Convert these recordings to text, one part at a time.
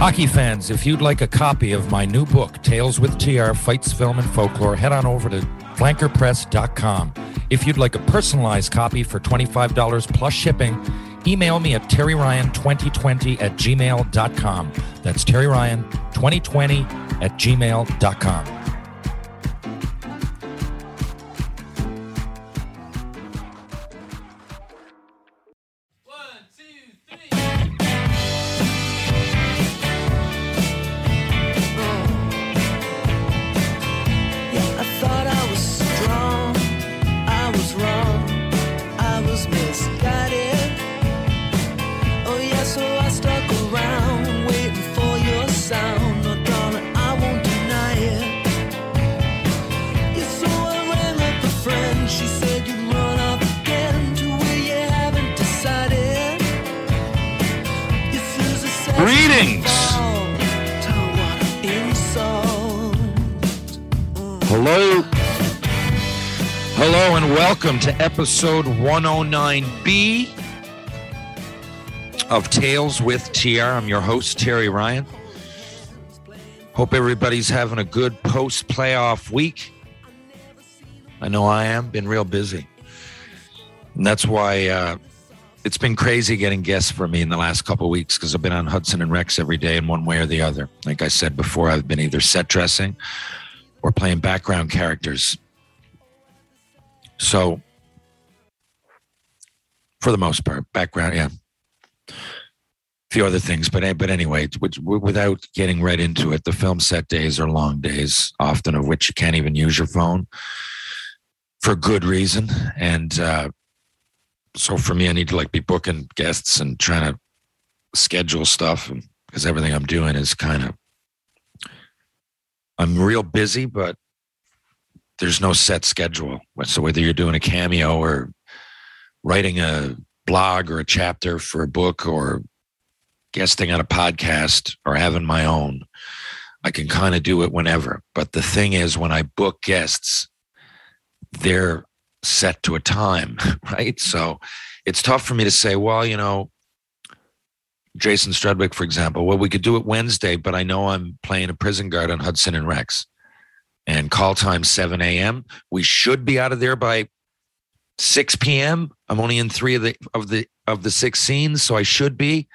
Hockey fans, if you'd like a copy of my new book, Tales with TR Fights, Film, and Folklore, head on over to flankerpress.com. If you'd like a personalized copy for $25 plus shipping, email me at terryryan2020 at gmail.com. That's terryryan2020 at gmail.com. welcome to episode 109B of Tales with TR. I'm your host, Terry Ryan. Hope everybody's having a good post playoff week. I know I am. Been real busy. And that's why uh, it's been crazy getting guests for me in the last couple weeks because I've been on Hudson and Rex every day in one way or the other. Like I said before, I've been either set dressing or playing background characters. So, for the most part, background, yeah, a few other things, but but anyway, which, without getting right into it, the film set days are long days, often of which you can't even use your phone for good reason, and uh, so for me, I need to like be booking guests and trying to schedule stuff because everything I'm doing is kind of I'm real busy, but there's no set schedule. So whether you're doing a cameo or writing a blog or a chapter for a book or guesting on a podcast or having my own, I can kind of do it whenever. But the thing is, when I book guests, they're set to a time, right? So it's tough for me to say, well, you know, Jason Strudwick, for example. Well, we could do it Wednesday, but I know I'm playing a prison guard on Hudson and Rex. And call time 7 a.m. We should be out of there by 6 p.m. I'm only in three of the of the of the six scenes, so I should be.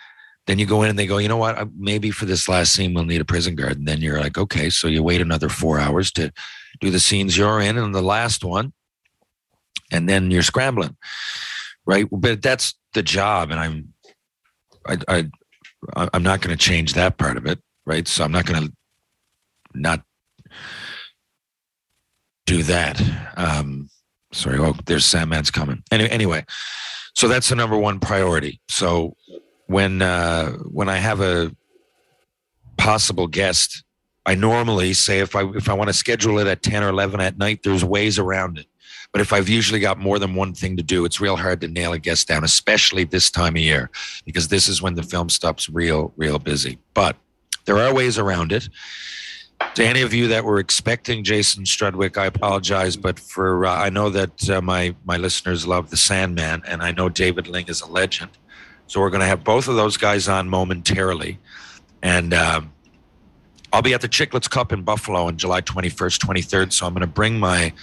Then you go in and they go, you know what? Uh, Maybe for this last scene we'll need a prison guard. And then you're like, okay, so you wait another four hours to do the scenes you're in, and the last one, and then you're scrambling, right? But that's the job, and I'm I, I I'm not going to change that part of it, right? So I'm not going to not do that. Um, sorry. Oh, there's Sandman's coming. Anyway, anyway, so that's the number one priority. So when uh, when I have a possible guest, I normally say if I if I want to schedule it at ten or eleven at night, there's ways around it. But if I've usually got more than one thing to do, it's real hard to nail a guest down, especially this time of year, because this is when the film stops real, real busy. But there are ways around it. To any of you that were expecting Jason Strudwick, I apologize, but for uh, I know that uh, my my listeners love the Sandman, and I know David Ling is a legend. So we're going to have both of those guys on momentarily, and um, I'll be at the Chicklets Cup in Buffalo on July 21st, 23rd. So I'm going to bring my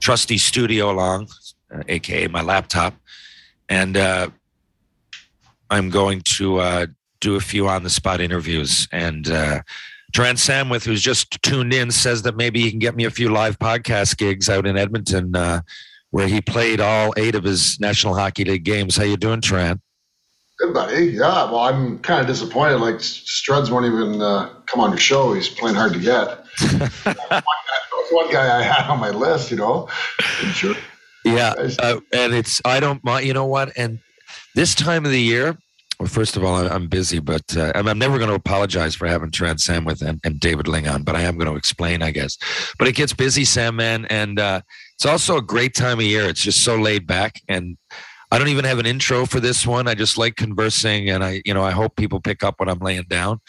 trusty studio along, uh, aka my laptop, and uh, I'm going to uh, do a few on the spot interviews. And uh, Trent Samwith, who's just tuned in, says that maybe he can get me a few live podcast gigs out in Edmonton, uh, where he played all eight of his National Hockey League games. How you doing, Trent? Good, buddy. Yeah, well, I'm kind of disappointed. Like, Struds won't even uh, come on your show. He's playing hard to get. one, guy, one guy I had on my list, you know. Sure. Yeah, uh, and it's I don't mind. You know what? And this time of the year, well, first of all, I'm busy, but uh, I'm never going to apologize for having Trent Samwith and, and David Ling on, but I am going to explain, I guess. But it gets busy, Sam, man, and uh, it's also a great time of year. It's just so laid back, and I don't even have an intro for this one. I just like conversing, and I, you know, I hope people pick up what I'm laying down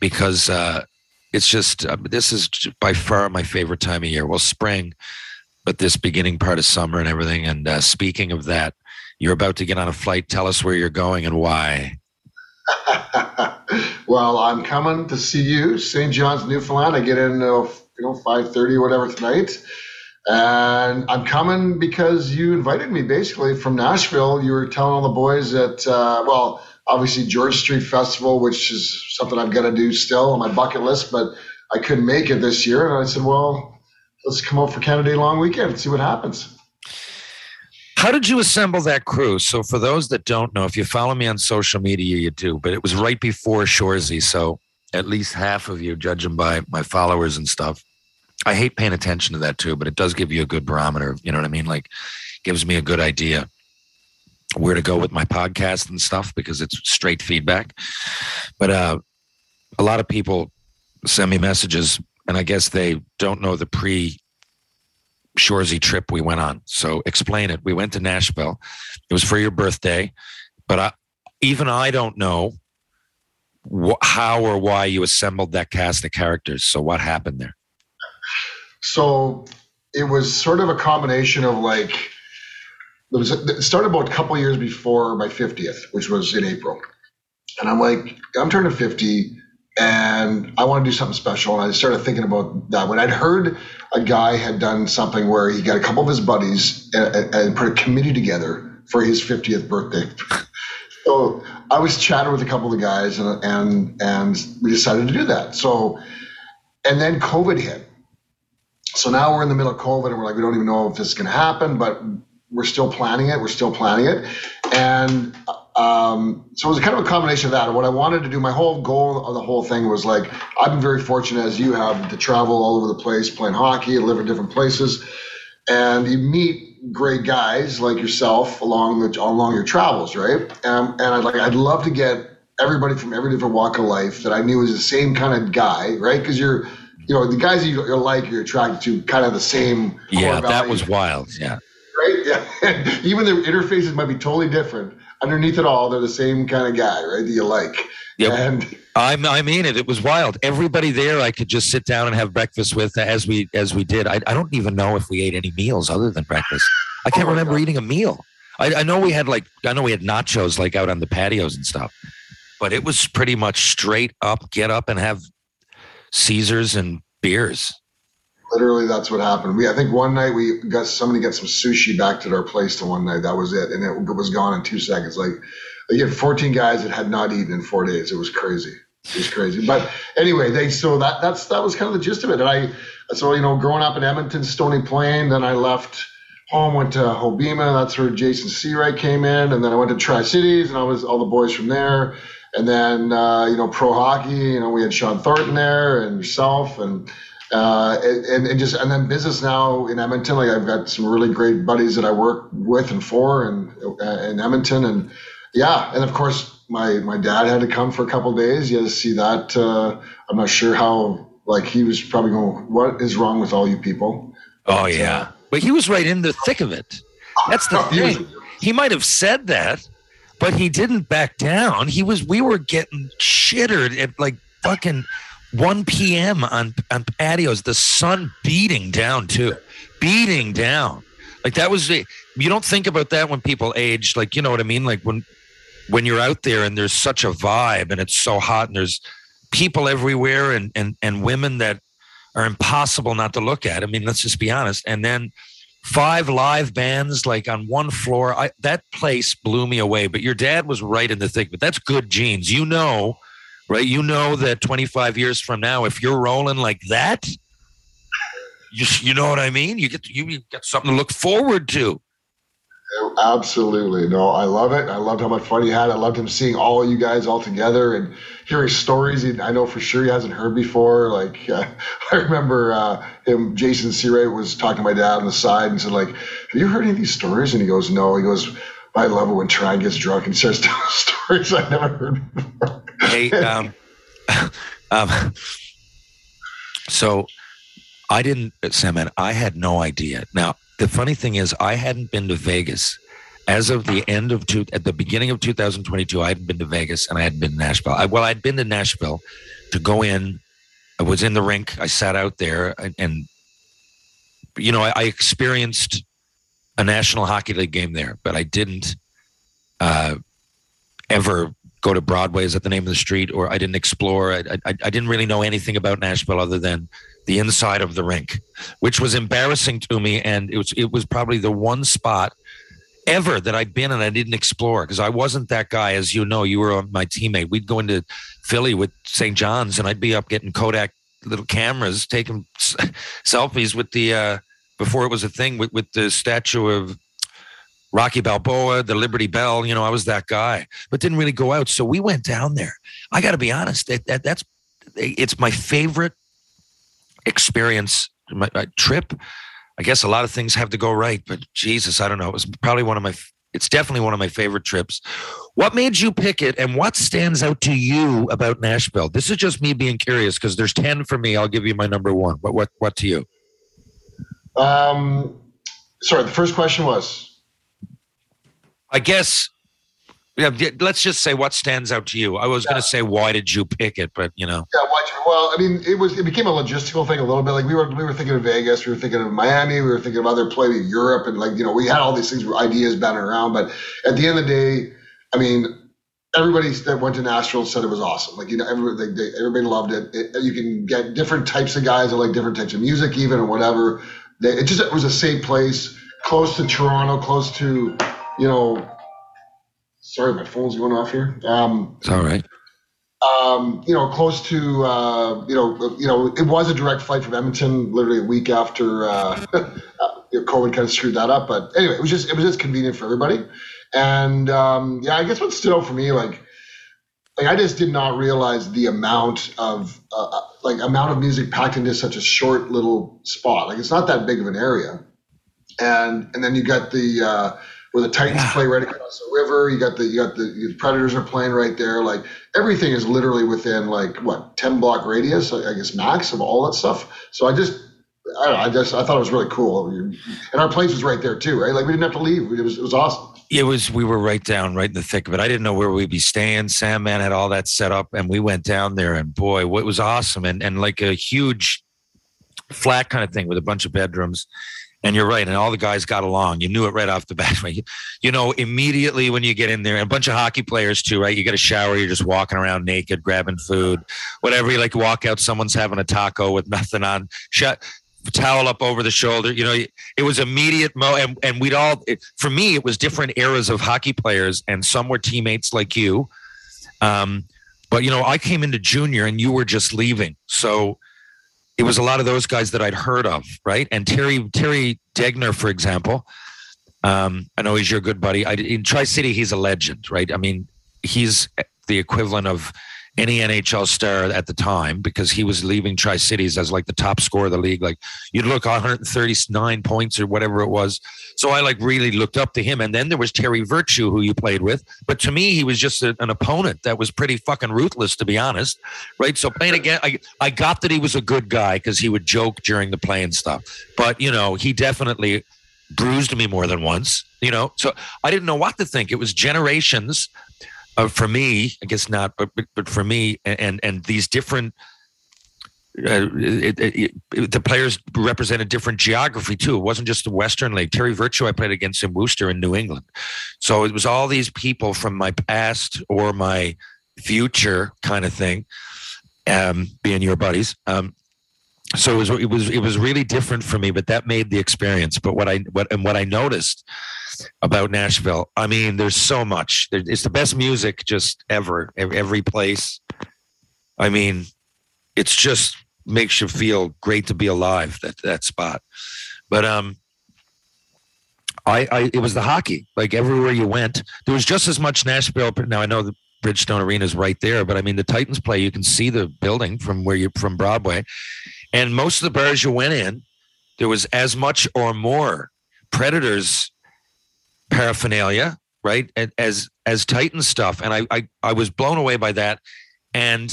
because uh, it's just uh, this is by far my favorite time of year. Well, spring, but this beginning part of summer and everything. And uh, speaking of that, you're about to get on a flight. Tell us where you're going and why. well, I'm coming to see you, St. John's, Newfoundland. I get in, uh, you know, five thirty, or whatever tonight. And I'm coming because you invited me basically from Nashville. You were telling all the boys that, uh, well, obviously George Street Festival, which is something I've got to do still on my bucket list, but I couldn't make it this year. And I said, well, let's come out for Canada Day long weekend and see what happens. How did you assemble that crew? So, for those that don't know, if you follow me on social media, you do, but it was right before Shoresy. So, at least half of you, judging by my followers and stuff, I hate paying attention to that too, but it does give you a good barometer. You know what I mean? Like, gives me a good idea where to go with my podcast and stuff because it's straight feedback. But uh, a lot of people send me messages, and I guess they don't know the pre Shoresy trip we went on. So explain it. We went to Nashville. It was for your birthday, but I, even I don't know wh- how or why you assembled that cast of characters. So what happened there? So it was sort of a combination of like it was it started about a couple years before my 50th, which was in April. And I'm like, I'm turning 50 and I want to do something special. And I started thinking about that when I'd heard a guy had done something where he got a couple of his buddies and, and put a committee together for his 50th birthday. so I was chatting with a couple of the guys and, and, and we decided to do that. So, and then COVID hit. So now we're in the middle of COVID and we're like, we don't even know if this is going to happen, but we're still planning it. We're still planning it. And um, so it was kind of a combination of that. And what I wanted to do, my whole goal of the whole thing was like, I've been very fortunate as you have to travel all over the place playing hockey and live in different places. And you meet great guys like yourself along the along your travels, right? Um, and I'd like I'd love to get everybody from every different walk of life that I knew was the same kind of guy, right? Because you're you know the guys you, you like you're attracted to kind of the same yeah that was wild yeah right yeah even the interfaces might be totally different underneath it all they're the same kind of guy right that you like Yep. and I, I mean it. It was wild. Everybody there, I could just sit down and have breakfast with, as we as we did. I, I don't even know if we ate any meals other than breakfast. I can't Oh remember God. eating a meal. I, I know we had like I know we had nachos like out on the patios and stuff, but it was pretty much straight up. Get up and have Caesars and beers. Literally that's what happened. We i think one night we got somebody got some sushi back to our place to one night. That was it. And it was gone in two seconds. Like they had 14 guys that had not eaten in four days. It was crazy. It was crazy. But anyway they so that that's that was kind of the gist of it. And i so you know growing up in edmonton stony plain then i left home went to Hobbema. That's where jason seawright came in. And then i went to tri-cities and i was all the boys from there. And then uh, you know pro hockey you know we had shawn thornton there and yourself. And uh, and, and just and then business now in Edmonton. Like I've got some really great buddies that I work with and for, and uh, in Edmonton, and yeah, and of course my my dad had to come for a couple of days. You had to see that. Uh, I'm not sure how. Like he was probably going, "What is wrong with all you people?" Oh yeah, but he was right in the thick of it. That's the He was- thing. He might have said that, but he didn't back down. He was. We were getting shittered at like fucking 1 p.m. on on patios, the sun beating down too, beating down. Like that was you don't think about that when people age. Like you know what I mean. Like when when you're out there and there's such a vibe and it's so hot and there's people everywhere and and and women that are impossible not to look at. I mean, let's just be honest. And then five live bands like on one floor. I, that place blew me away. But your dad was right in the thick. But that's good genes. You know, right? You know that 25 years from now, if you're rolling like that, you you know what I mean. You get you get something to look forward to. Absolutely. No, I love it. I loved how much fun he had. I loved him seeing all you guys all together and hearing stories he, I know for sure he hasn't heard before. Like, uh, I remember uh, him, Jason Searay was talking to my dad on the side and said, like, have you heard any of these stories? And he goes, no. He goes, I love it when Tran gets drunk and starts telling stories I've never heard before. hey, um, um, so I didn't, Sam, I had no idea. Now, the funny thing is, I hadn't been to Vegas as of the end of two, at the beginning of 2022. I hadn't been to Vegas and I hadn't been to Nashville. I, well, I'd been to Nashville to go in. I was in the rink. I sat out there and, and you know, I, I experienced a National Hockey League game there, but I didn't uh, ever go to Broadway. Is that the name of the street? Or I didn't explore. I, I, I didn't really know anything about Nashville other than the inside of the rink, which was embarrassing to me. And it was it was probably the one spot ever that I'd been and I didn't explore because I wasn't that guy. As you know, you were my teammate. We'd go into Philly with St. John's, and I'd be up getting Kodak little cameras, taking selfies with the uh, before it was a thing with with the statue of Rocky Balboa, the Liberty Bell. You know, I was that guy, but didn't really go out. So we went down there. I got to be honest. That, that that's it's my favorite experience, my, my trip. I guess a lot of things have to go right, but Jesus, I don't know. It was probably one of my. It's definitely one of my favorite trips. What made you pick it, and what stands out to you about Nashville? This is just me being curious because there's ten for me. I'll give you my number one. What what what to you? Um, sorry, the first question was I guess. Yeah, let's just say what stands out to you. I was going to say why did you pick it, but you know, Yeah, why'd well, I mean, it was it became a logistical thing a little bit. Like we were we were thinking of Vegas, we were thinking of Miami, we were thinking of other places, Europe, and like you know we had all these things, ideas bouncing around. But at the end of the day, I mean, everybody that went to Nashville said it was awesome. Like you know, everybody they, they, everybody loved it. it. You can get different types of guys that like different types of music, even or whatever. They, it just it was a safe place, close to Toronto, close to you know. Sorry, my phone's going off here. Um, it's all right. um, you know, close to, uh, you know, you know, it was a direct flight from Edmonton, literally a week after uh, know, COVID kind of screwed that up. But anyway, it was just it was just convenient for everybody. And um, yeah, I guess what stood out for me, like, like I just did not realize the amount of uh, uh, like amount of music packed into such a short little spot. Like it's not that big of an area, and and then you got the uh, where the Titans Yeah. play right across the river. You got the you got the, the Predators are playing right there. Like everything is literally within like what ten block radius, I I guess max of all that stuff. So I just. I don't know. I just I thought it was really cool, and our place was right there too, right? Like we didn't have to leave. It was it was awesome. It was we were right down, right in the thick of it. I didn't know where we'd be staying. Sam Man had all that set up, and we went down there, and boy, what was awesome, and and like a huge flat kind of thing with a bunch of bedrooms. And you're right, and all the guys got along. You knew it right off the bat. Right? You, know, immediately when you get in there, and a bunch of hockey players too, right? You get a shower, you're just walking around naked, grabbing food, whatever. You like walk out, someone's having a taco with nothing on. Shut towel up over the shoulder. You know, it was immediate mo and, and we'd all it, for me it was different eras of hockey players and some were teammates like you. Um but you know i came into junior and you were just leaving. So it was a lot of those guys that i'd heard of right? And terry terry degner for example um i know he's your good buddy. I, in tri-city he's a legend right? I mean he's the equivalent of any NHL star at the time because he was leaving Tri Cities as like the top scorer of the league. Like you'd look 139 points or whatever it was. So I like really looked up to him. And then there was Terry Virtue, who you played with. But to me, he was just a, an opponent that was pretty fucking ruthless, to be honest. Right. So playing again, I, I got that he was a good guy because he would joke during the play and stuff. But, you know, he definitely bruised me more than once, you know. So I didn't know what to think. It was generations uh, for me, I guess not, but, but but for me, and and these different uh, it, it, it, the players represented different geography too. It wasn't just the Western League. Terry Virtue, I played against in Worcester in New England. So it was all these people from my past or my future kind of thing, um, being your buddies. Um, so it was it was it was really different for me, but that made the experience. But what I what and what I noticed about Nashville, I mean, there's so much. It's the best music just ever, every place. I mean, it's just makes you feel great to be alive that that spot. But um I, I it was the hockey. Like everywhere you went, there was just as much Nashville. Now I know the Bridgestone Arena is right there, but I mean the Titans play. You can see the building from where you from Broadway, and most of the bars you went in, there was as much or more Predators paraphernalia, right, as as Titan stuff, and I I, I was blown away by that, and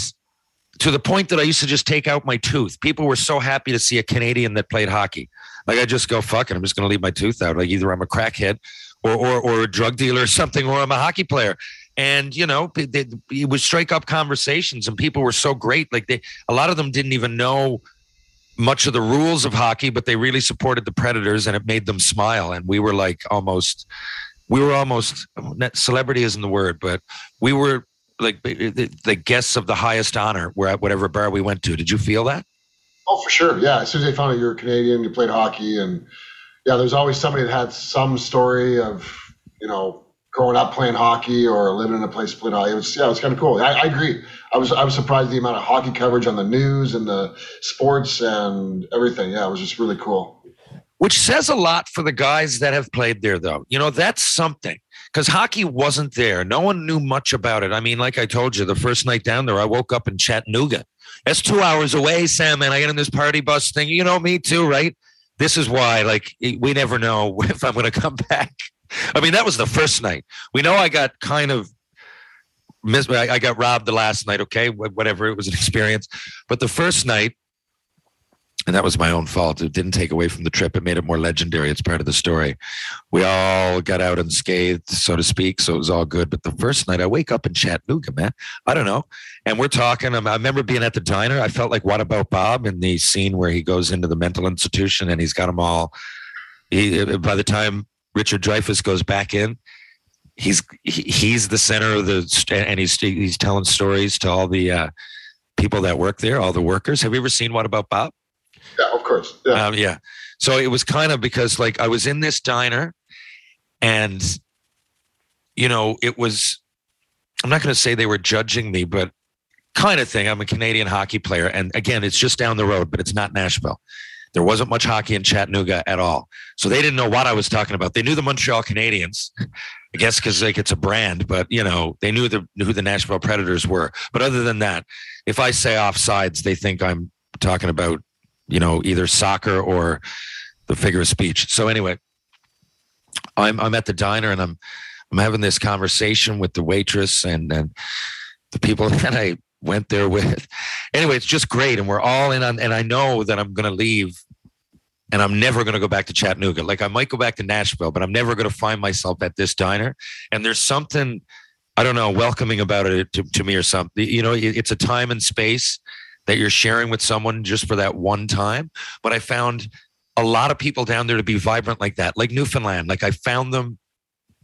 to the point that I used to just take out my tooth. People were so happy to see a Canadian that played hockey. Like I just go, fuck it, I'm just going to leave my tooth out. Like either I'm a crackhead or, or, or a drug dealer or something, or I'm a hockey player. And, you know, it would strike up conversations and people were so great. Like they, a lot of them didn't even know much of the rules of hockey, but they really supported the Predators and it made them smile. And we were like almost, we were almost, celebrity isn't the word, but we were like the, guests of the highest honor where at whatever bar we went to. Did you feel that? Oh, for sure. Yeah. As soon as they found out you were Canadian, you played hockey, and yeah, there's always somebody that had some story of you know growing up playing hockey or living in a place playing hockey. It was yeah, it was kind of cool. I, I agree. I was I was surprised the amount of hockey coverage on the news and the sports and everything. Yeah, it was just really cool. Which says a lot for the guys that have played there, though. You know, that's something because hockey wasn't there. No one knew much about it. I mean, like I told you, the first night down there, I woke up in Chattanooga. That's two hours away, Sam, and I get in this party bus thing. You know me too, right? This is why, like, we never know if I'm going to come back. I mean, that was the first night. We know I got kind of missed. I got robbed the last night. Okay, whatever. It was an experience, but the first night, and that was my own fault. It didn't take away from the trip. It made it more legendary. It's part of the story. We all got out unscathed, so to speak, so it was all good. But the first night, I wake up in Chattanooga, man. I don't know, and we're talking. I remember being at the diner. I felt like what about Bob in the scene where he goes into the mental institution and he's got them all. He, by the time Richard Dreyfuss goes back in, he's he, he's the center of the and he's he's telling stories to all the uh, people that work there, all the workers. Have you ever seen What About Bob? Yeah, of course. Yeah. Um, yeah. So it was kind of because like I was in this diner and you know, it was I'm not going to say they were judging me, but kind of thing. I'm a Canadian hockey player and again, it's just down the road, but it's not Nashville. There wasn't much hockey in Chattanooga at all. So they didn't know what I was talking about. They knew the Montreal Canadiens, I guess because like it's a brand, but you know, they knew the who the Nashville Predators were. But other than that, if I say offsides, they think I'm talking about you know, either soccer or the figure of speech. So anyway, I'm I'm at the diner and I'm I'm having this conversation with the waitress and and the people that I went there with. Anyway, it's just great, and we're all in on. And I know that I'm going to leave, and I'm never going to go back to Chattanooga. Like I might go back to Nashville, but I'm never going to find myself at this diner. And there's something I don't know welcoming about it to, to me or something. You know, it's a time and space that you're sharing with someone just for that one time. But I found a lot of people down there to be vibrant like that, like Newfoundland. Like I found them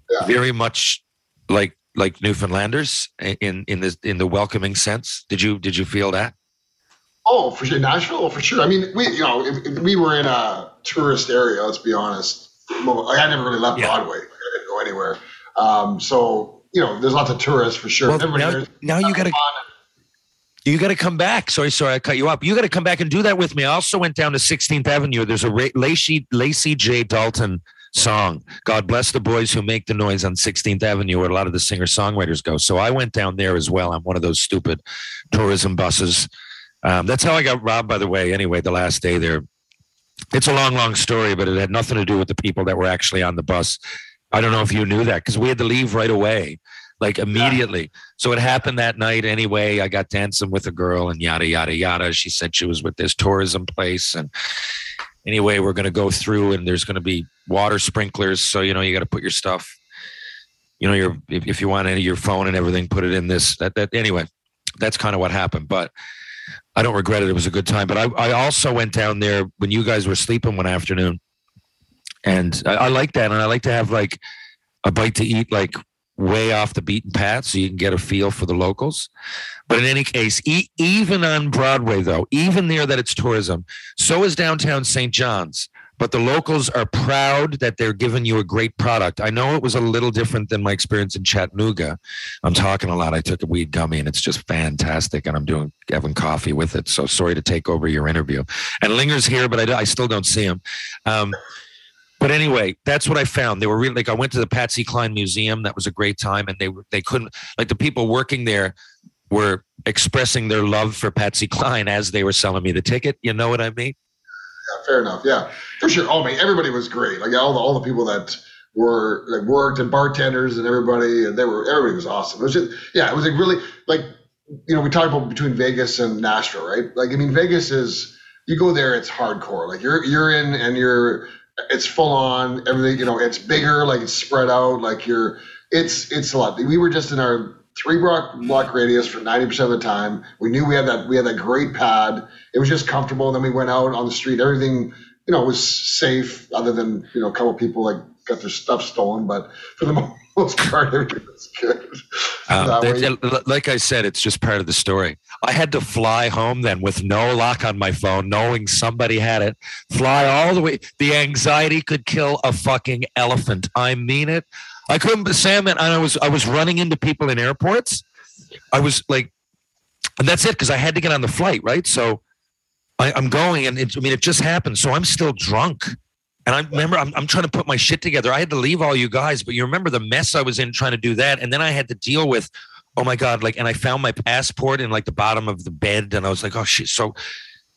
yeah. very much like like Newfoundlanders in in the in the welcoming sense. Did you did you feel that? Oh, for sure, Nashville, oh, for sure. I mean, we you know if, if we were in a tourist area. Let's be honest. Like, I never really left yeah. Broadway. I didn't go anywhere. Um, so you know, there's lots of tourists for sure. Well, now, now you got to you got to come back. Sorry, sorry, I cut you up. You got to come back and do that with me. I also went down to 16th Avenue. There's a Ray, Lacey, Lacey J. Dalton song. God bless the boys who make the noise on 16th Avenue, where a lot of the singer songwriters go. So I went down there as well on one of those stupid tourism buses. Um, that's how I got robbed, by the way. Anyway, the last day there. It's a long, long story, but it had nothing to do with the people that were actually on the bus. I don't know if you knew that because we had to leave right away like immediately. Yeah. So it happened that night anyway. I got dancing with a girl and yada, yada, yada. She said she was with this tourism place. And anyway, we're going to go through and there's going to be water sprinklers. So, you know, you got to put your stuff, you know, your, if, if you want any your phone and everything, put it in this, that, that, anyway, that's kind of what happened. But I don't regret it. It was a good time. But I, I also went down there when you guys were sleeping one afternoon, and I, I like that. And I like to have like a bite to eat, like way off the beaten path, so you can get a feel for the locals. But in any case, e- even on Broadway, though, even there that it's tourism, so is downtown St. John's. But the locals are proud that they're giving you a great product. I know it was a little different than my experience in Chattanooga. I'm talking a lot. I took a weed gummy and it's just fantastic, and I'm doing having coffee with it. So sorry to take over your interview. And Linger's here, but I, I still don't see him. Um, but anyway, that's what I found. They were really like I went to the Patsy Cline Museum. That was a great time, and they they couldn't like the people working there were expressing their love for Patsy Cline as they were selling me the ticket. You know what I mean? Yeah, fair enough. Yeah, for sure. Oh, man, everybody was great. Like all the all the people that were like worked and bartenders and everybody, and they were everybody was awesome. It was just yeah, it was like really like you know we talked about between Vegas and Nashville, right? Like I mean, Vegas is you go there, it's hardcore. Like you're you're in and you're it's full on everything. You know, it's bigger, like it's spread out, like you're it's it's a lot. We were just in our three block block radius for 90% of the time. We knew we had that we had that great pad. It was just comfortable. And then we went out on the street. Everything, you know, was safe other than, you know, a couple people like got their stuff stolen, but for the most part everything was good. Um, That way- like I said, it's just part of the story. I had to fly home then with no lock on my phone, knowing somebody had it. Fly all the way. The anxiety could kill a fucking elephant. I mean it. I couldn't. Sam and I was I was running into people in airports. I was like, and that's it because I had to get on the flight, right? So I, I'm going, and I mean, it just happened. So I'm still drunk. And I remember I'm, I'm trying to put my shit together. I had to leave all you guys, but you remember the mess I was in trying to do that. And then I had to deal with, oh my God, like, and I found my passport in like the bottom of the bed. And I was like, oh shit. So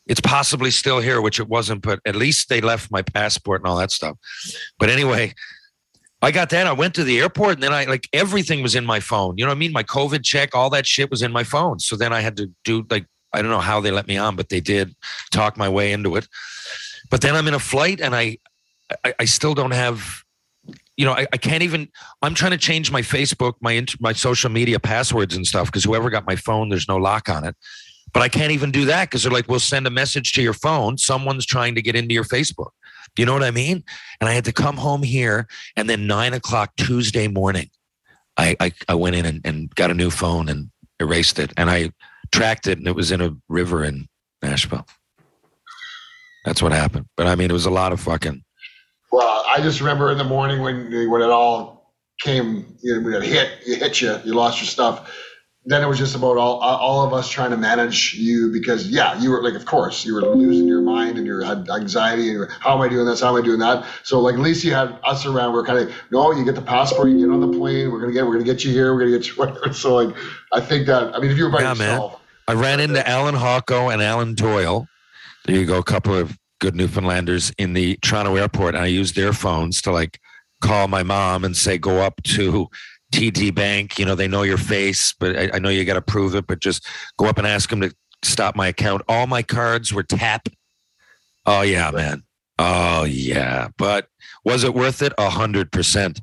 it's possibly still here, which it wasn't, but at least they left my passport and all that stuff. But anyway, I got that. I went to the airport and then I like everything was in my phone. You know what I mean? My COVID check, all that shit was in my phone. So then I had to do like, I don't know how they let me on, but they did talk my way into it. But then I'm in a flight and I, I, I still don't have, you know, I, I can't even, I'm trying to change my Facebook, my, my social media passwords and stuff because whoever got my phone, there's no lock on it. But I can't even do that because they're like, we'll send a message to your phone. Someone's trying to get into your Facebook. You know what I mean? And I had to come home here. And then nine o'clock Tuesday morning, I, I, I went in and, and got a new phone and erased it. And I tracked it and it was in a river in Nashville. That's what happened. But I mean, it was a lot of fucking. Well, I just remember in the morning when when it all came, you know, when it hit, it hit you, you lost your stuff. Then it was just about all all of us trying to manage you because yeah, you were like, of course, you were losing your mind and you had anxiety and you were, how am I doing this? How am I doing that? So like at least you had us around. We're kind of no, you get the passport, you get on the plane. We're gonna get we're gonna get you here. We're gonna get you whatever. So like I think that I mean if you were by Yeah, man. I ran into uh, Allan Hawco and Alan Doyle. There you go, a couple of good Newfoundlanders in the Toronto airport. And I used their phones to like call my mom and say, go up to TD Bank. You know, they know your face, but I, I know you got to prove it, but just go up and ask them to stop my account. All my cards were tap. Oh, yeah, man. Oh, yeah. But was it worth it? A hundred percent.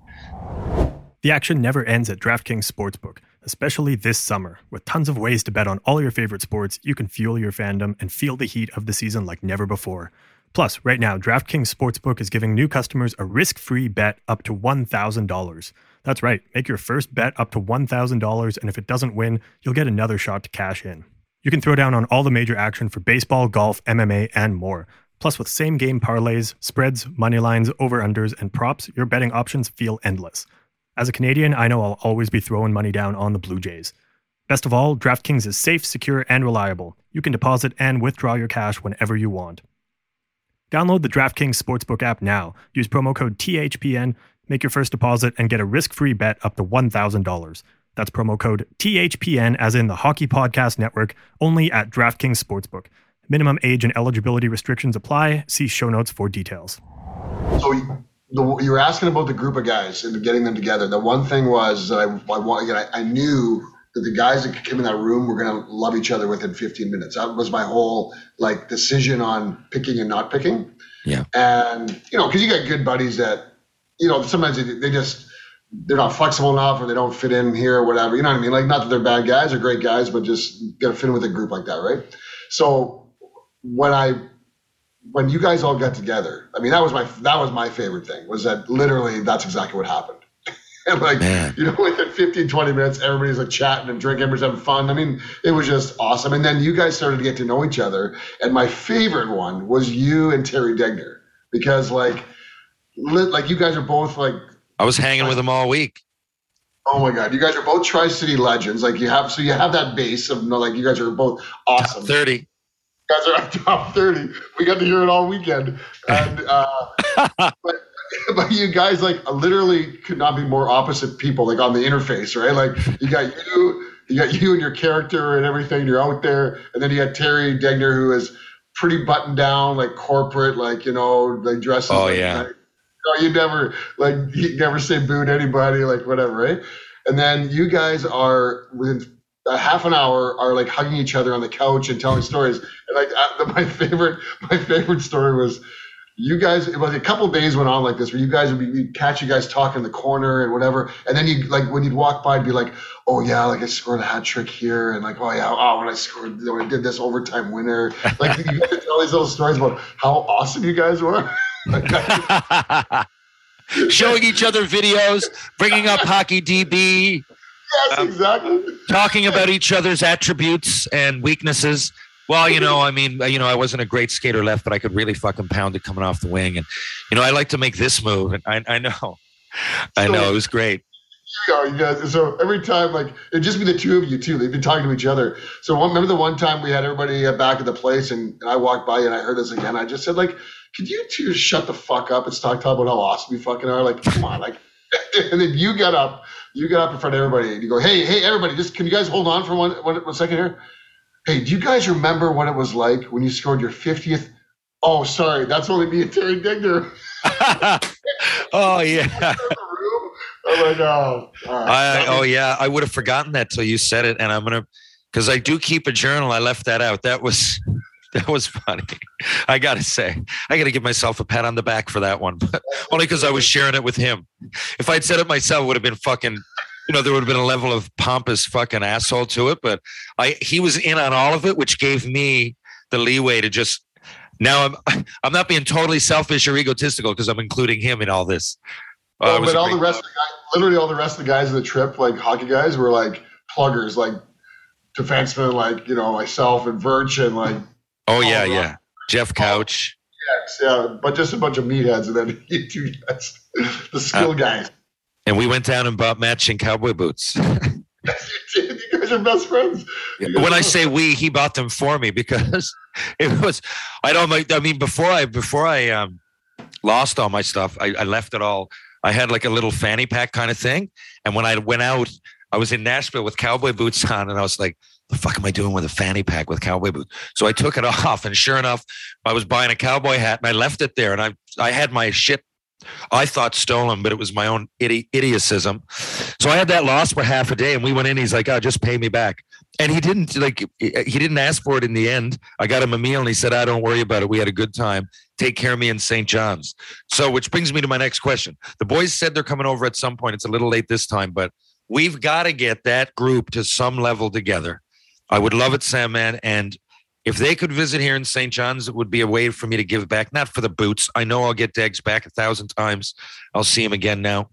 The action never ends at DraftKings Sportsbook, especially this summer. With tons of ways to bet on all your favorite sports, you can fuel your fandom and feel the heat of the season like never before. Plus, right now, DraftKings Sportsbook is giving new customers a risk free bet up to $1,000. That's right, make your first bet up to $1,000, and if it doesn't win, you'll get another shot to cash in. You can throw down on all the major action for baseball, golf, MMA, and more. Plus, with same game parlays, spreads, money lines, over unders, and props, your betting options feel endless. As a Canadian, I know I'll always be throwing money down on the Blue Jays. Best of all, DraftKings is safe, secure, and reliable. You can deposit and withdraw your cash whenever you want. Download the DraftKings Sportsbook app now. Use promo code THPN, make your first deposit, and get a risk free bet up to $1,000. That's promo code THPN, as in the Hockey Podcast Network, only at DraftKings Sportsbook. Minimum age and eligibility restrictions apply. See show notes for details. So you, the, you were asking about the group of guys and getting them together. The one thing was that I, I, want- again, I, I knew that the guys that came in that room were going to love each other within 15 minutes. That was my whole like decision on picking and not picking. Yeah. And you know, because you got good buddies that you know sometimes they, they just they're not flexible enough or they don't fit in here or whatever. You know what I mean? Like not that they're bad guys or great guys, but just got to fit in with a group like that, right? So when I when you guys all got together, I mean that was my that was my favorite thing was that literally that's exactly what happened. and like Man. you know, within 15, 20 minutes, everybody's like chatting and drinking, everybody's having fun. I mean, it was just awesome. And then you guys started to get to know each other. And my favorite one was you and Terry Degner because like lit, like you guys are both like I was hanging with him all week. Oh my God! You guys are both Tri-City legends. Like you have, so you have that base of no, like you guys are both awesome. Top 30. You guys are top thirty. We got to hear it all weekend, and uh, but but you guys like literally could not be more opposite people. Like on the interface, right? Like you got you, you got you and your character and everything. You're out there, and then you got Terry Degner, who is pretty buttoned down, like corporate, like you know, like dresses. Oh, like, yeah. like, no, you never like you never say boo to anybody, like whatever, right? And then you guys are within a half an hour are like hugging each other on the couch and telling stories. And like uh, my favorite, my favorite story was you guys. It was a couple days went on like this where you guys would be catch you guys talking in the corner and whatever. And then you like when you'd walk by, be like, oh yeah, like I scored a hat trick here, and like oh yeah, oh when I scored when I did this overtime winner. Like you guys tell these little stories about how awesome you guys were. Showing each other videos, bringing up Hockey DB, Yes, exactly. talking about each other's attributes and weaknesses. Well, you know, I mean, you know, I wasn't a great skater left, but I could really fucking pound it coming off the wing. And, you know, I like to make this move. And I, I know, I know, it was great. you know, you guys. So every time, like, it'd just be the two of you too. They've been talking to each other. So one, remember the one time we had everybody uh, back at the place, and, and I walked by and I heard this again. I just said, like, could you two shut the fuck up and start talking about how awesome you fucking are? Like, come on, like. And then you get up, you get up in front of everybody, and you go, "Hey, hey, everybody, just can you guys hold on for one, one, one second here? Hey, do you guys remember what it was like when you scored your fiftieth? Oh, sorry, that's only me and Terry Degner. oh, yeah. I'm like, oh, right. I, oh yeah, I would have forgotten that till you said it, and I'm gonna because I do keep a journal. I left that out. That was that was funny. I gotta say, I gotta give myself a pat on the back for that one, but only because I was sharing it with him. If I'd said it myself, it would have been fucking. You know, there would have been a level of pompous fucking asshole to it, but I he was in on all of it, which gave me the leeway to just. Now I'm I'm not being totally selfish or egotistical because I'm including him in all this. Uh, was but all the rest of the guys, literally all the rest of the guys in the trip, like hockey guys, were like pluggers, like defensemen, like you know myself and Virch and like Oh yeah, Oh, yeah. Jeff Couch. X, yeah, but just a bunch of meatheads, and then you two guys, the skill Uh, guys. And we went down and bought matching cowboy boots. you guys are best friends. when I say we, he bought them for me because it was. I don't. like- I mean, before I before I um, lost all my stuff, I, I left it all. I had like a little fanny pack kind of thing, and when I went out, I was in Nashville with cowboy boots on, and I was like, "The fuck am I doing with a fanny pack with cowboy boots?" So I took it off, and sure enough, I was buying a cowboy hat, and I left it there, and I I had my shit I thought stolen, but it was my own idi- idiocism. So I had that lost for half a day, and we went in. He's like, "Oh, just pay me back," and he didn't like. He didn't ask for it in the end. I got him a meal, and he said, "I don't worry about it. We had a good time. Take care of me in St. John's." So, which brings me to my next question. The boys said they're coming over at some point. It's a little late this time, but we've got to get that group to some level together. I would love it, Sam, man, and if they could visit here in St. John's, it would be a way for me to give back, not for the boots. I know I'll get Degs back a thousand times. I'll see him again now,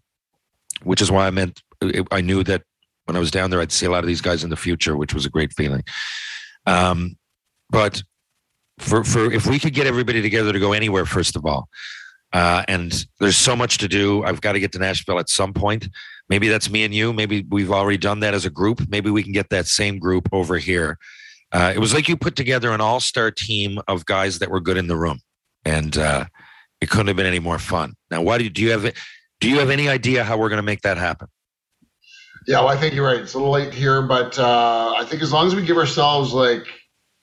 which is why I meant I knew that when I was down there, I'd see a lot of these guys in the future, which was a great feeling. Um, but for for if we could get everybody together to go anywhere, first of all, uh, and there's so much to do. I've got to get to Nashville at some point. Maybe that's me and you. Maybe we've already done that as a group. Maybe we can get that same group over here. Uh, it was like you put together an all-star team of guys that were good in the room, and uh, it couldn't have been any more fun. Now, why do you, do you have do you have any idea how we're going to make that happen? Yeah, well, I think you're right. It's a little late here, but uh, I think as long as we give ourselves like,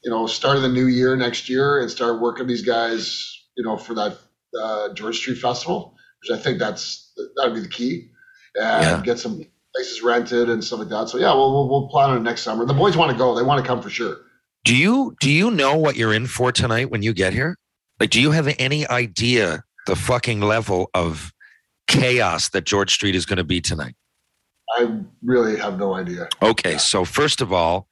you know, start of the new year next year and start working these guys, you know, for that uh, George Street Festival, which I think that's that would be the key, and Yeah. get some places rented and stuff like that. So yeah, we'll we'll, we'll plan on it next summer. The boys want to go; they want to come for sure. Do you do you know what you're in for tonight when you get here? Like, do you have any idea the fucking level of chaos that George Street is going to be tonight? I really have no idea. Okay, so first of all,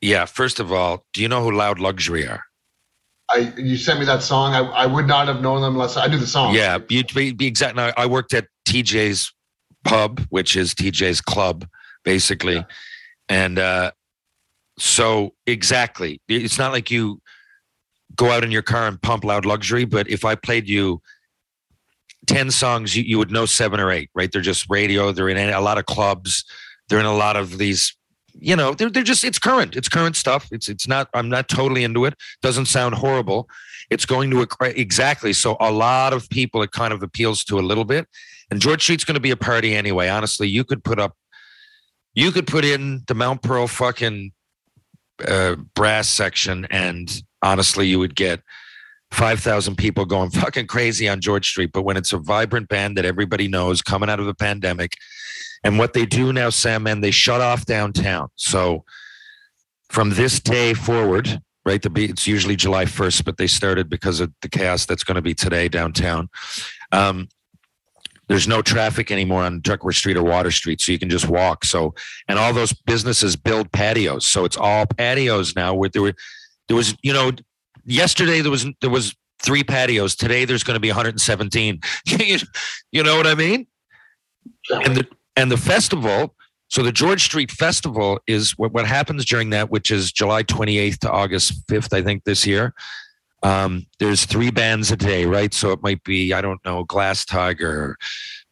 Yeah. First of all, do you know who Loud Luxury are? I you sent me that song. I, I would not have known them unless I knew the song. Yeah, you'd be, be exact. Now, I worked at TJ's pub, which is TJ's club, basically, Yeah. and uh, so exactly, it's not like you go out in your car and pump loud luxury. But if I played you ten songs, you, you would know seven or eight, right? They're just radio. They're in a lot of clubs. They're in a lot of these. You know, they're they're just it's current. It's current stuff. It's it's not. I'm not totally into it. Doesn't sound horrible. It's going to exactly. So a lot of people it kind of appeals to a little bit. And George Street's going to be a party anyway. Honestly, you could put up, you could put in the Mount Pearl fucking uh, brass section, and honestly, you would get five thousand people going fucking crazy on George Street. But when it's a vibrant band that everybody knows coming out of the pandemic, and what they do now, Sam, and they shut off downtown. So from this day forward, right? The it's usually July first, but they started because of the chaos that's going to be today downtown. Um, there's no traffic anymore on Duckworth Street or Water Street, so you can just walk. So, and all those businesses build patios, so it's all patios now. Where there were, there was, you know, yesterday there was there was three patios. Today there's going to be 117. you, know what I mean? And the and the festival. So the George Street Festival is what what happens during that, which is July 28th to August 5th, I think, this year. Um, there's three bands a day, right? So it might be, I don't know, Glass Tiger,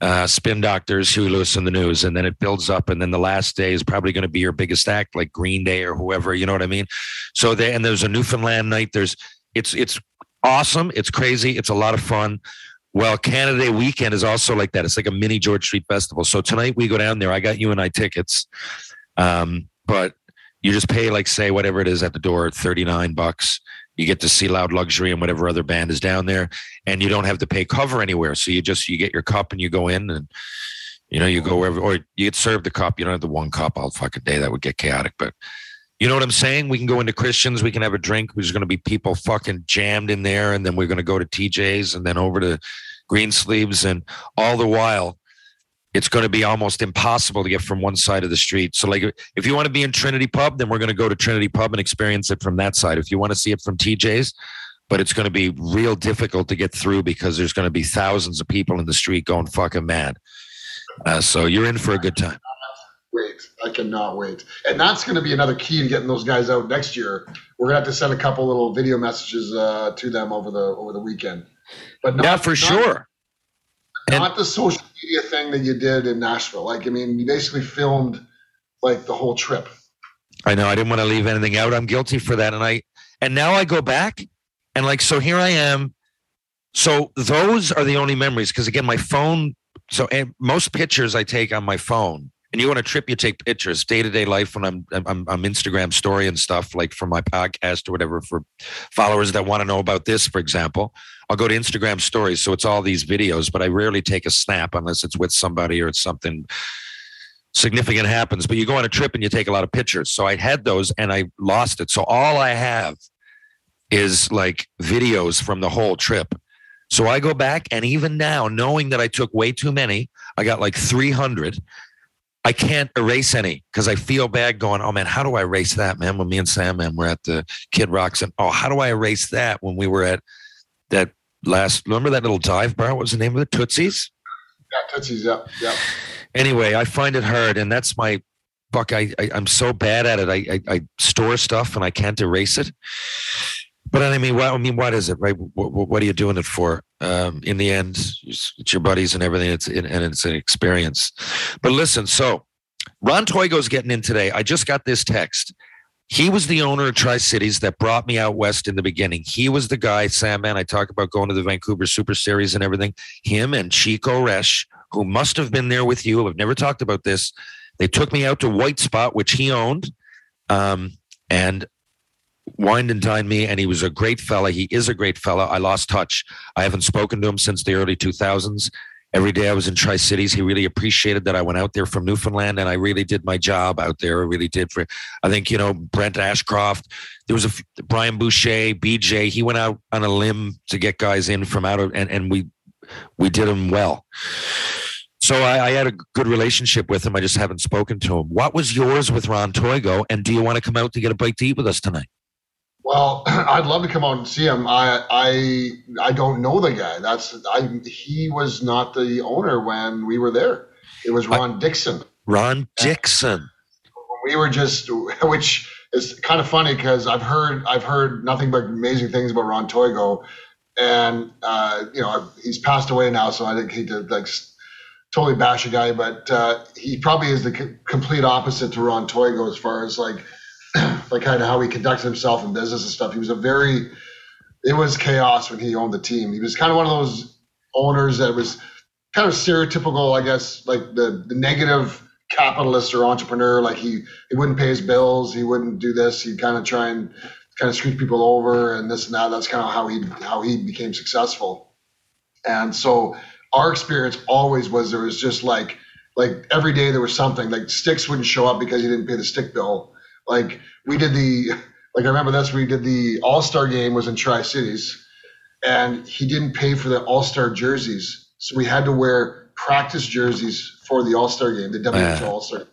uh, Spin Doctors, Lewis and the News, and then it builds up, and then the last day is probably going to be your biggest act, like Green Day or whoever. You know what I mean? So they and there's a Newfoundland night. There's it's it's awesome. It's crazy. It's a lot of fun. Well, Canada Day weekend is also like that. It's like a mini George Street festival. So tonight we go down there. I got you and I tickets, um, but you just pay like say whatever it is at the door, thirty nine bucks. You get to see Loud Luxury and whatever other band is down there, and you don't have to pay cover anywhere. So you just you get your cup and you go in and you know you go wherever or you get served the cup. You don't have the one cup all fucking day. That would get chaotic, but. You know what I'm saying? We can go into Christians. We can have a drink. There's going to be people fucking jammed in there, and then we're going to go to TJ's, and then over to Greensleeves, and all the while, it's going to be almost impossible to get from one side of the street. So, like, if you want to be in Trinity Pub, then we're going to go to Trinity Pub and experience it from that side. If you want to see it from TJ's, but it's going to be real difficult to get through because there's going to be thousands of people in the street going fucking mad. Uh, so you're in for a good time. Wait, I cannot wait. And that's going to be another key to getting those guys out next year. We're going to have to send a couple little video messages uh, to them over the over the weekend. But not, Yeah, for not- sure. And- Not the social media thing that you did in Nashville. Like, I mean, you basically filmed like the whole trip. I know I didn't want to leave anything out. I'm guilty for that. And I and now I go back and like so here I am. So those are the only memories because again my phone. So and most pictures I take on my phone. And you on a trip, you take pictures, day to day life when I'm, I'm I'm Instagram story and stuff like for my podcast or whatever for followers that want to know about this, for example. I'll go to Instagram stories, so it's all these videos, but I rarely take a snap unless it's with somebody or it's something significant happens. But you go on a trip and you take a lot of pictures. So I had those and I lost it. So all I have is like videos from the whole trip. So I go back and even now, knowing that I took way too many, I got like 300. I can't erase any because I feel bad going, oh man, how do I erase that, man? When me and Sam, man, we're at the Kid Rocks and oh, how do I erase that when we were at that last, remember that little dive bar? What was the name of it? Tootsie's? Yeah, Tootsie's, yep, yep. anyway, I find it hard, and that's my fuck. I, I I'm so bad at it. I, I I store stuff and I can't erase it. But I mean, what I mean, what is it, right? What, what are you doing it for? Um, in the end, it's, it's your buddies and everything. It's and it's an experience. But listen, so Ron Toigo's getting in today. I just got this text. He was the owner of Tri Cities that brought me out west in the beginning. He was the guy, Sam, man. I talk about going to the Vancouver Super Series and everything. Him and Chico Resch, who must have been there with you. I've never talked about this. They took me out to White Spot, which he owned, um, and wined and dined me. And he was a great fella. He is a great fella. I lost touch. I haven't spoken to him since the early 2000s. Every day I was in Tri Cities, he really appreciated that I went out there from Newfoundland, and I really did my job out there. I really did for. I think you know Brent Ashcroft. There was a Brian Boucher, BJ. He went out on a limb to get guys in from out of, and and we we did them well. So I, I had a good relationship with him. I just haven't spoken to him. What was yours with Ron Toigo? And do you want to come out to get a bite to eat with us tonight? Well, I'd love to come out and see him. I I I don't know the guy. That's I. He was not the owner when we were there. It was Ron Dixon. Ron Dixon. We were just, which is kind of funny because I've heard I've heard nothing but amazing things about Ron Toigo, and uh, you know he's passed away now, so I didn't hate to like totally bash a guy, but uh, he probably is the c- complete opposite to Ron Toigo as far as like like kind of how he conducts himself in business and stuff. He was a very it was chaos when he owned the team. He was kind of one of those owners that was kind of stereotypical, I guess, like the the negative capitalist or entrepreneur. Like he he wouldn't pay his bills, he wouldn't do this. He'd kind of try and kind of screw people over and this and that. That's kind of how he how he became successful. And so our experience always was there was just like like every day there was something like sticks wouldn't show up because he didn't pay the stick bill. Like we did the like I remember this we did the All Star game was in Tri Cities, and he didn't pay for the All Star jerseys, so we had to wear practice jerseys for the All Star game, the WHL Uh. All Star,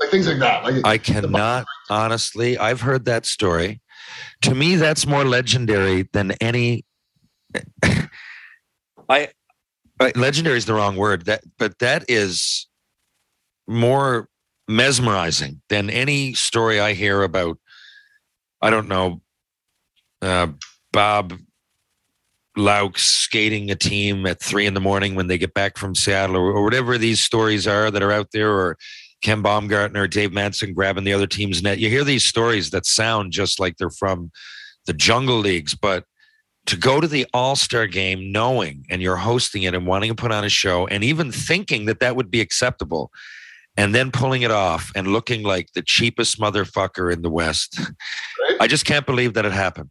like things like that. Like I cannot honestly. I've heard that story. To me, that's more legendary than any. I, I legendary is the wrong word. That, but that is more mesmerizing than any story I hear about. I don't know, uh, Bob Laux skating a team at three in the morning when they get back from Seattle, or, or whatever these stories are that are out there, or Ken Baumgartner, or Dave Manson grabbing the other team's net. You hear these stories that sound just like they're from the jungle leagues, but to go to the All Star game knowing and you're hosting it and wanting to put on a show and even thinking that that would be acceptable and then pulling it off and looking like the cheapest motherfucker in the West. I just can't believe that it happened.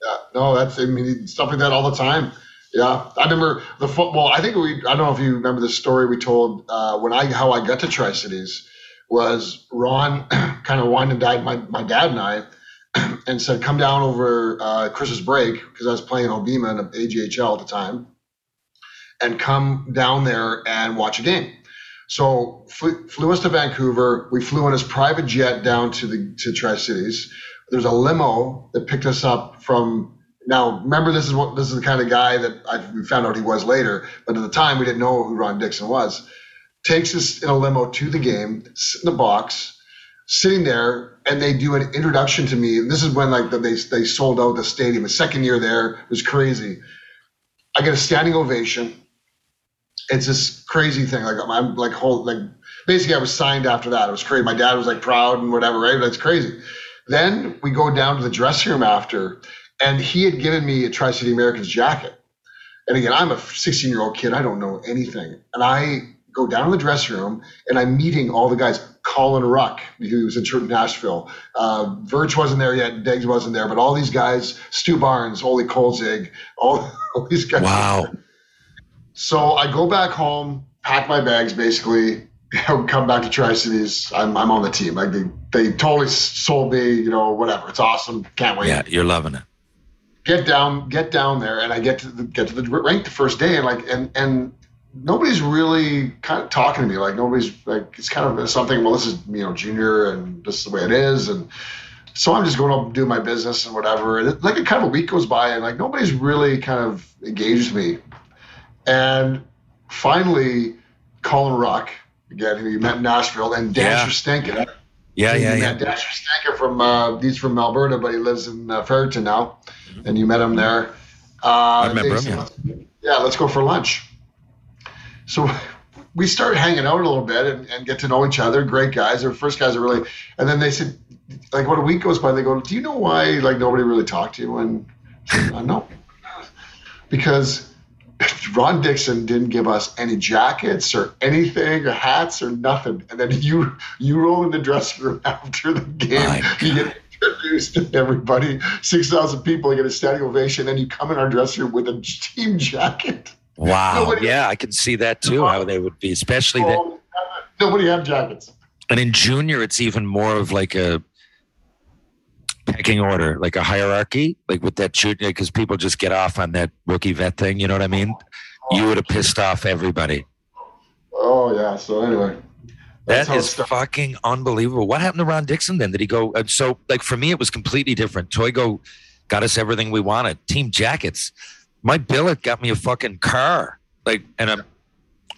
Yeah, no, that's I mean stuff like that all the time. Yeah, I remember the football. I think we. I don't know if you remember the story we told uh, when I how I got to Tri Cities was Ron kind of whined and died my my dad and I and said come down over uh, Christmas break because I was playing Hobbema in AJHL at the time and come down there and watch a game. So flew, flew us to Vancouver. We flew in his private jet down to the to Tri Cities. There's a limo that picked us up from. Now, remember, this is what this is the kind of guy that I found out he was later, but at the time we didn't know who Ron Dixon was. Takes us in a limo to the game, sit in the box, sitting there, and they do an introduction to me. And this is when like the, they they sold out the stadium. The second year there was crazy. I get a standing ovation it's this crazy thing. Like I'm like whole like basically I was signed after that. It was crazy. My dad was like proud and whatever, right? That's crazy. Then we go down to the dressing room after, and he had given me a Tri City Americans jacket. And again, I'm a 16 year old kid. I don't know anything. And I go down to the dressing room and I'm meeting all the guys. Colin Ruck, who was in Nashville. Uh, Verge wasn't there yet. Deggs wasn't there, but all these guys, Stu Barnes, Ole Kolzig, all, all these guys. Wow. So I go back home, pack my bags, basically, come back to Tri Cities. I'm, I'm on the team. Like they, they totally sold me, you know, whatever. It's awesome. Can't wait. Yeah, you're loving it. Get down, get down there, and I get to the, get to the rank the first day, and like, and and nobody's really kind of talking to me. Like nobody's like, it's kind of something. Well, this is you know junior, and this is the way it is, and so I'm just going up and doing my business and whatever. And it, like a kind of a week goes by, and like nobody's really kind of engaged me. And finally, Colin Ruck, again, who you met in Nashville, and Dan Yeah. Yeah, yeah, yeah. Dan Stinkin from, uh, he's from Alberta, but he lives in uh, Ferriton now. And you met him there. Uh, I remember him, yeah. Yeah, let's go for lunch. So we start hanging out a little bit and, and get to know each other. Great guys. Our first guys are really, and then they said, like, when a week goes by, they go, "Do you know why like nobody really talked to you?" And I know because Ron Dixon didn't give us any jackets or anything, or hats or nothing. And then you you roll in the dressing room after the game. You get introduced to everybody, six thousand people. You get a standing ovation, and you come in our dressing room with a team jacket. Wow. Nobody- Yeah, I can see that too. How they would be, especially that. Nobody had jackets. And in junior, it's even more of like a pecking order, like a hierarchy, like with that junior, because people just get off on that rookie vet thing. You know what I mean? You would have pissed off everybody. Oh yeah. So anyway, That is fucking unbelievable. What happened to Ron Dixon then? Did he go? Uh, so, like for me, it was completely different. Toigo got us everything we wanted. Team jackets. My billet got me a fucking car. Like, and I'm,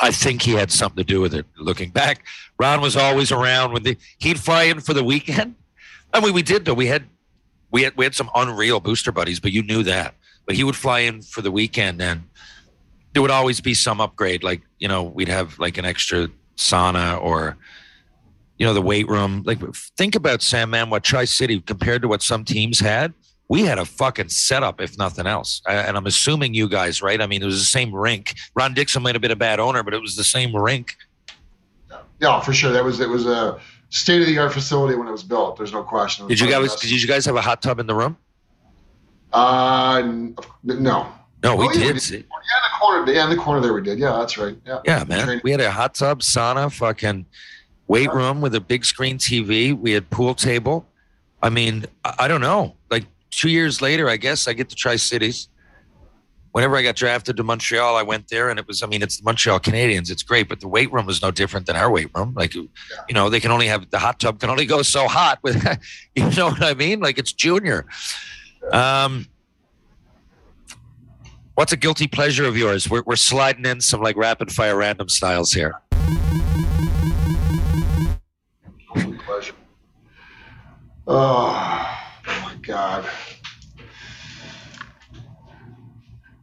I think he had something to do with it. Looking back, Ron was always around when the he'd fly in for the weekend. I mean, we did though. We had we had we had some unreal booster buddies, but you knew that. But he would fly in for the weekend, and there would always be some upgrade. Like you know, we'd have like an extra sauna or you know the weight room. Like think about Sam Man, what Tri City compared to what some teams had. We had a fucking setup, if nothing else. And I'm assuming you guys, right? I mean, it was the same rink. Ron Dixon might have been a bad owner, but it was the same rink. Yeah, for sure. That was it was a state of the art facility when it was built. There's no question. Did you one of the guys? Did you guys have a hot tub in the room? Uh, no. No, we Oh, yeah, did. we see. Yeah, in the corner. Yeah, in the corner there we did. Yeah, that's right. Yeah. Yeah, man. Training. We had a hot tub, sauna, fucking weight room with a big screen TV. We had pool table. I mean, I, don't know. Like two years later, I guess I get to Tri Cities. Whenever I got drafted to Montreal, I went there, and it was. I mean, it's the Montreal Canadiens. It's great, but the weight room was no different than our weight room. Like, you know, they can only have the hot tub can only go so hot. With, you know what I mean? Like it's junior. Um, what's a guilty pleasure of yours? We're we're sliding in some like rapid fire random styles here. Guilty pleasure. Oh, oh my god.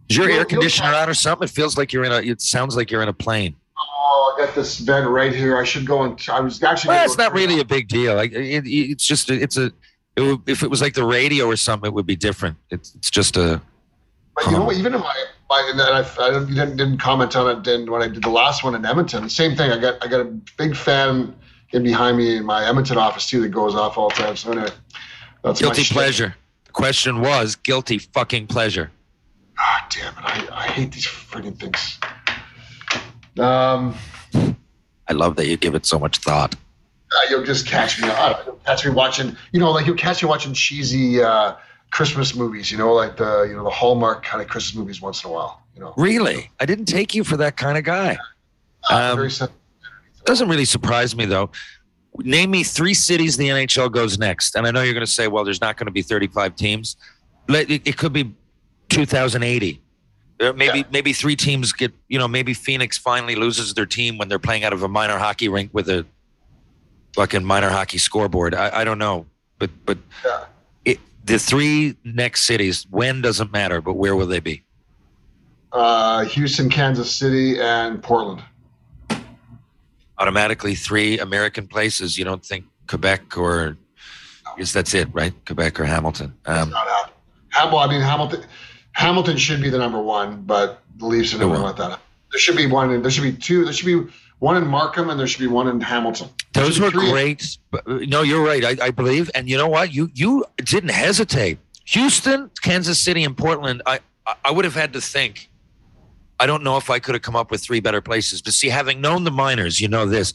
Is your air conditioner on or something? It feels like you're in a. It sounds like you're in a plane. Oh, I got this vent right here. I should go and. I was actually. Well, gonna it's not really on. a big deal. Like it, it- it's just a, it's a. It would, if it was like the radio or something, it would be different. It's, it's just a. But you know um, what? Even in my, my and I, I didn't, didn't didn't comment on it. Then when I did the last one in Edmonton, same thing. I got I got a big fan in behind me in my Edmonton office too that goes off all the time. So anyway, that's Guilty shtick. pleasure. The question was guilty fucking pleasure. God damn it! I, I hate these freaking things. Um, I love that you give it so much thought. uh, you'll just catch me. You'll catch me watching. You know, like you'll catch me watching cheesy uh, Christmas movies. You know, like the you know the Hallmark kind of Christmas movies once in a while. You know, Really, I didn't take you for that kind of guy. Uh, Um, Doesn't really surprise me though. Name me three cities the NHL goes next, and I know you're going to say, "Well, there's not going to be 35 teams. It could be 2080. Uh, Maybe Yeah. maybe three teams get. You know, maybe Phoenix finally loses their team when they're playing out of a minor hockey rink with a fucking minor hockey scoreboard. I, I don't know, but but Yeah. it, the three next cities. When doesn't matter, but where will they be? uh, Houston, Kansas City, and Portland. automatically three American places. You don't think Quebec or I guess that's it, right? Quebec or Hamilton. Um, Not happening. Ham- I mean Hamilton. Hamilton should be the number one, but the Leafs are never let that. There should be one. in- There should be two. There should be one in Markham, and there should be one in Hamilton. There those were great. No, you're right. I, I believe, and you know what? You you didn't hesitate. Houston, Kansas City, and Portland. I I- I would have had to think. I don't know if I could have come up with three better places. But see, having known the miners, you know this.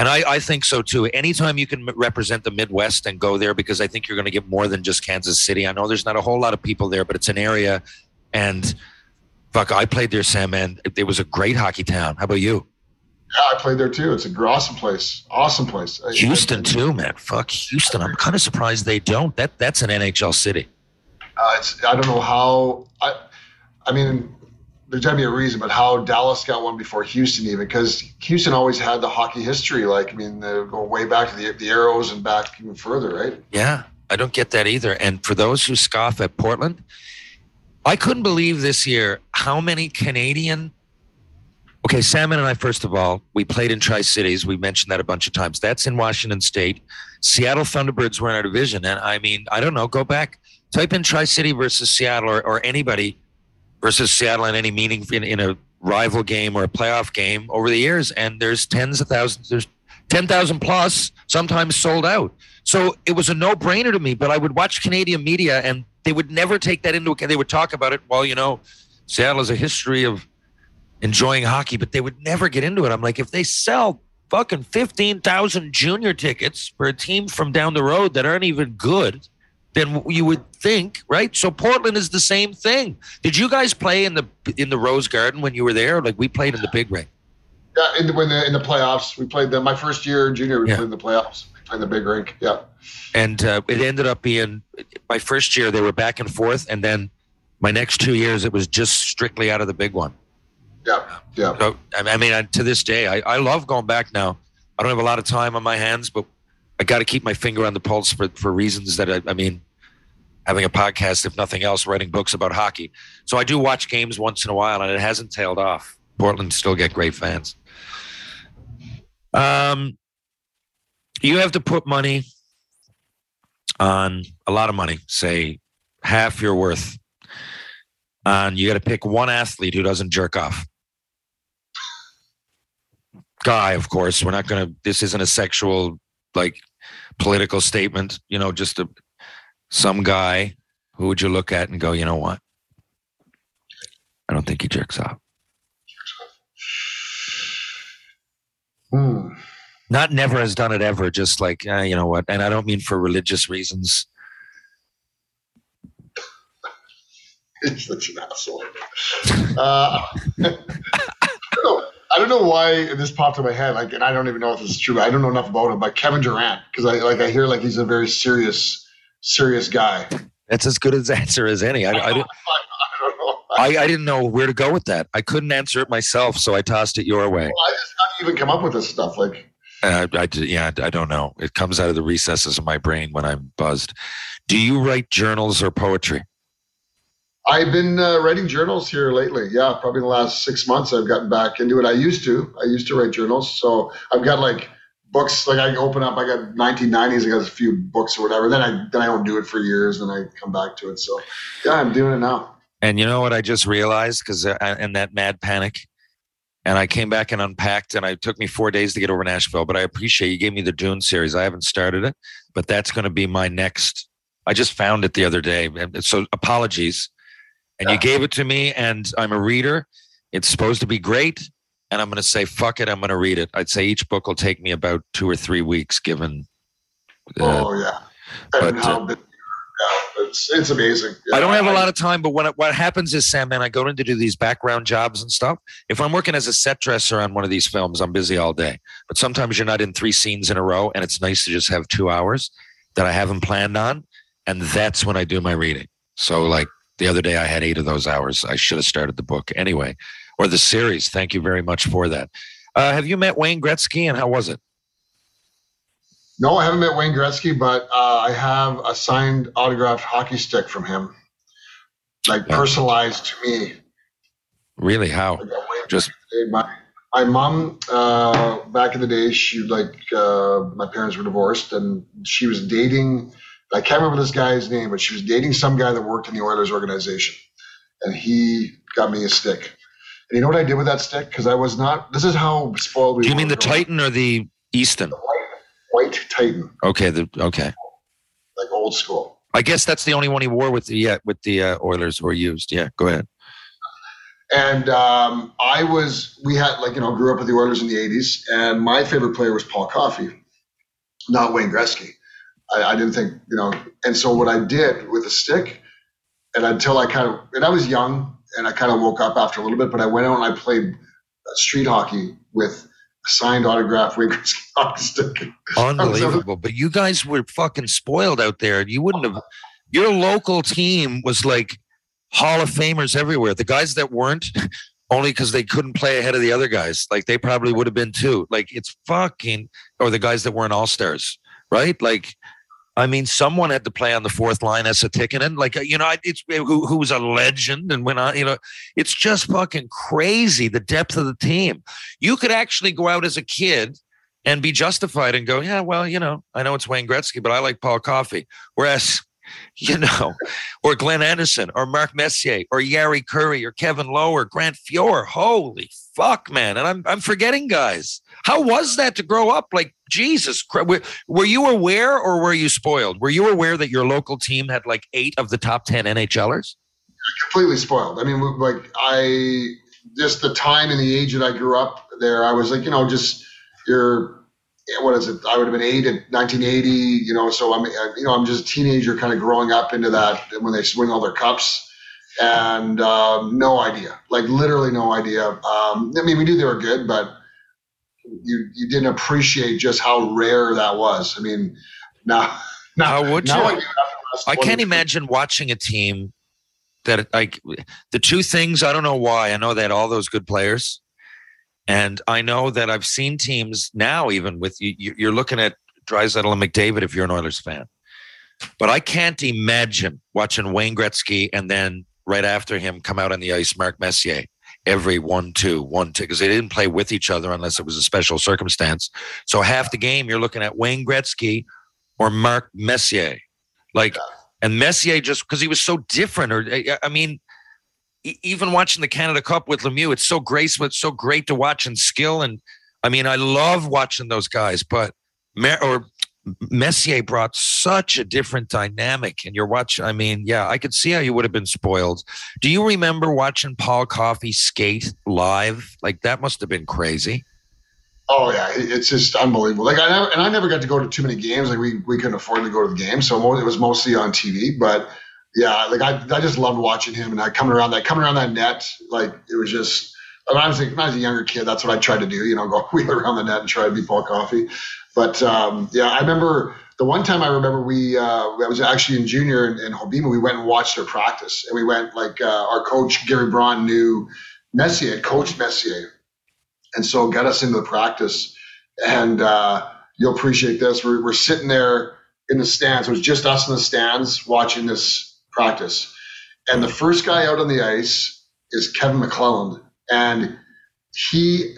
And I, I think so too. Anytime you can represent the Midwest and go there, because I think you're going to get more than just Kansas City. I know there's not a whole lot of people there, but it's an area. And fuck, I played there, Sam, and it, was a great hockey town. How about you? Yeah, I played there too. It's a gr- awesome place. Awesome place. Houston too, man. Fuck Houston. I'm kind of surprised they don't. That that's an NHL city. Uh, it's I don't know how I I mean there's got to be a reason, but how Dallas got one before Houston even because Houston always had the hockey history. Like I mean, they're going way back to the the Arrows and back even further, right? Yeah, I don't get that either. And for those who scoff at Portland, I couldn't believe this year how many Canadian. Okay, Salmon and I, first of all, we played in Tri Cities. We mentioned that a bunch of times. That's in Washington State. Seattle Thunderbirds were in our division. And I mean, I don't know, go back, type in Tri City versus Seattle or, or anybody versus Seattle in any meaning in, in a rival game or a playoff game over the years. And there's tens of thousands, there's 10,000 plus, sometimes sold out. So it was a no brainer to me, but I would watch Canadian media and they would never take that into account. They would talk about it. Well, you know, Seattle has a history of enjoying hockey, but they would never get into it. I'm like, if they sell fucking 15,000 junior tickets for a team from down the road that aren't even good, then you would think, right? So Portland is the same thing. Did you guys play in the in the Rose Garden when you were there? Like we played in the big ring. Yeah, in the, when the, in the playoffs, we played them. My first year in junior, we Yeah. played in the playoffs. We played in the big rink. Yeah. and uh, it ended up being my first year they were back and forth and then my next two years it was just strictly out of the big one Yeah. Yeah. so i I mean I, to this day I, I love going back now i don't have a lot of time on my hands but i got to keep my finger on the pulse for, for reasons that I, I mean having a podcast if nothing else writing books about hockey so i do watch games once in a while and it hasn't tailed off portland still get great fans um you have to put money on a lot of money, say half your worth, and you got to pick one athlete who doesn't jerk off. Guy, of course. We're not going to. This isn't a sexual, like, political statement. You know, just a some guy. Who would you look at and go, you know what? I don't think he jerks off. Hmm. Not never has done it ever. Just like uh, you know what, and I don't mean for religious reasons. It's such an asshole. Uh, I, don't know, I why this popped in my head. Like, and I don't even know if this is true. I don't know enough about him, but Kevin Durant, because I like I hear like he's a very serious, serious guy. That's as good as answer as any. I, I, didn't- I don't know. I, I didn't know where to go with that. I couldn't answer it myself, so I tossed it your way. I just you even come up with this stuff? Like, Uh, I, d- yeah, I don't know. It comes out of the recesses of my brain when I'm buzzed. Do you write journals or poetry? I've been uh, writing journals here lately. Yeah, probably the last six months I've gotten back into it. I used to. I used to write journals. So I've got like books. Like I open up. I got 1990s. I got a few books or whatever. Then I then I don't do it for years. And I come back to it. So yeah, I'm doing it now. And you know what I just realized because in that mad panic, and I came back and unpacked, and it took me four days to get over Nashville. But I appreciate you gave me the Dune series. I haven't started it, but that's going to be my next. I just found it the other day, so apologies. And you gave it to me, and I'm a reader. It's supposed to be great, and I'm going to say fuck it. I'm going to read it. I'd say each book will take me about two or three weeks, given. uh, oh yeah. but, And how uh, yeah, it's it's amazing. I don't have a a lot of time, but when it, what happens is, Sam, man, I go in to do these background jobs and stuff. If I'm working as a set dresser on one of these films, I'm busy all day. But sometimes you're not in three scenes in a row, and it's nice to just have two hours that I haven't planned on, and that's when I do my reading. So, like the other day, I had eight of those hours. I should have started the book anyway, or the series. Thank you very much for that. Uh, have you met Wayne Gretzky, and how was it? No, I haven't met Wayne Gretzky, but uh, I have a signed autographed hockey stick from him, like Yeah. personalized to me. Really? How? I got Wayne Just my my mom uh, back in the day she like uh, my parents were divorced and she was dating i can't remember this guy's name but she was dating some guy that worked in the oilers organization and he got me a stick and you know what i did with that stick because i was not this is how spoiled we do you mean the. Titan or the Easton? white titan Okay. The okay. like old school I guess that's the only one he wore with the yeah, with the uh, Oilers were used. Yeah, go ahead. And um, I was, we had like, you know, grew up with the Oilers in the 80s, and my favorite player was Paul Coffey, not Wayne Gretzky. I, I didn't think, you know, and so what I did with a stick, and until I kind of, and I was young, and I kind of woke up after a little bit, but I went out and I played uh, street hockey with a signed autograph Wayne hockey stick. Unbelievable. But you guys were fucking spoiled out there. You wouldn't have. Your local team was like Hall of Famers everywhere. The guys that weren't, only because they couldn't play ahead of the other guys. Like they probably would have been too. Like it's fucking, or the guys that weren't all stars, right? Like, I mean, someone had to play on the fourth line as a ticket, and Like, uh, you know, it's who, who was a legend and went on, you know, it's just fucking crazy the depth of the team. You could actually go out as a kid and be justified and go, yeah, well, you know, I know it's Wayne Gretzky, but I like Paul Coffey. Whereas, you know, or Glenn Anderson or Mark Messier or Jari Kurri or Kevin Lowe or Grant Fuhr. Holy fuck, man. And I'm, I'm forgetting guys. How was that to grow up? Like, Jesus Christ. Were, were you aware or were you spoiled? Were you aware that your local team had like eight of the top 10 NHLers? completely spoiled. I mean, like I just the time and the age that I grew up there, I was like, you know, just you're what is it? I would have been eight in 1980, you know. So I'm, uh, you know, I'm just a teenager, kind of growing up into that when they win all their cups, and um, no idea, like literally no idea. Um, I mean, we knew they were good, but you you didn't appreciate just how rare that was. I mean, now now now you? I do after the last I can't imagine watching a team that like the two things. I don't know why. I know they had all those good players, and I know that I've seen teams now. Even with you, you're looking at Draisaitl and McDavid if you're an Oilers fan, but I can't imagine watching Wayne Gretzky and then right after him come out on the ice, Mark Messier. Every one, two, one, two, because they didn't play with each other unless it was a special circumstance. So half the game, you're looking at Wayne Gretzky or Mark Messier. Like, and Messier just because he was so different, or I- mean, even watching the Canada Cup with Lemieux, it's so graceful, it's so great to watch and skill. And I mean, I love watching those guys, but Mer- or Messier brought such a different dynamic. And you're watching, I mean, yeah, I could see how you would have been spoiled. Do you remember watching Paul Coffey skate live? Like that must have been crazy. Oh yeah, it's just unbelievable. Like I never, and I never got to go to too many games. Like we we couldn't afford to go to the game, so it was mostly on TV. But yeah, like I I just loved watching him and I coming around that coming around that net. Like it was just. When I was, a, when I was a younger kid, that's what I tried to do. You know, go wheel around the net and try to be Paul Coffey. But um, yeah, I remember the one time I remember we uh, I was actually in junior in, in Hobbema. We went and watched their practice, and we went like uh, our coach Gary Braun knew Messier, coached Messier, and so got us into the practice. And uh, you'll appreciate this. We're, we're sitting there in the stands. It was just us in the stands watching this practice. And the first guy out on the ice is Kevin McClelland. And he,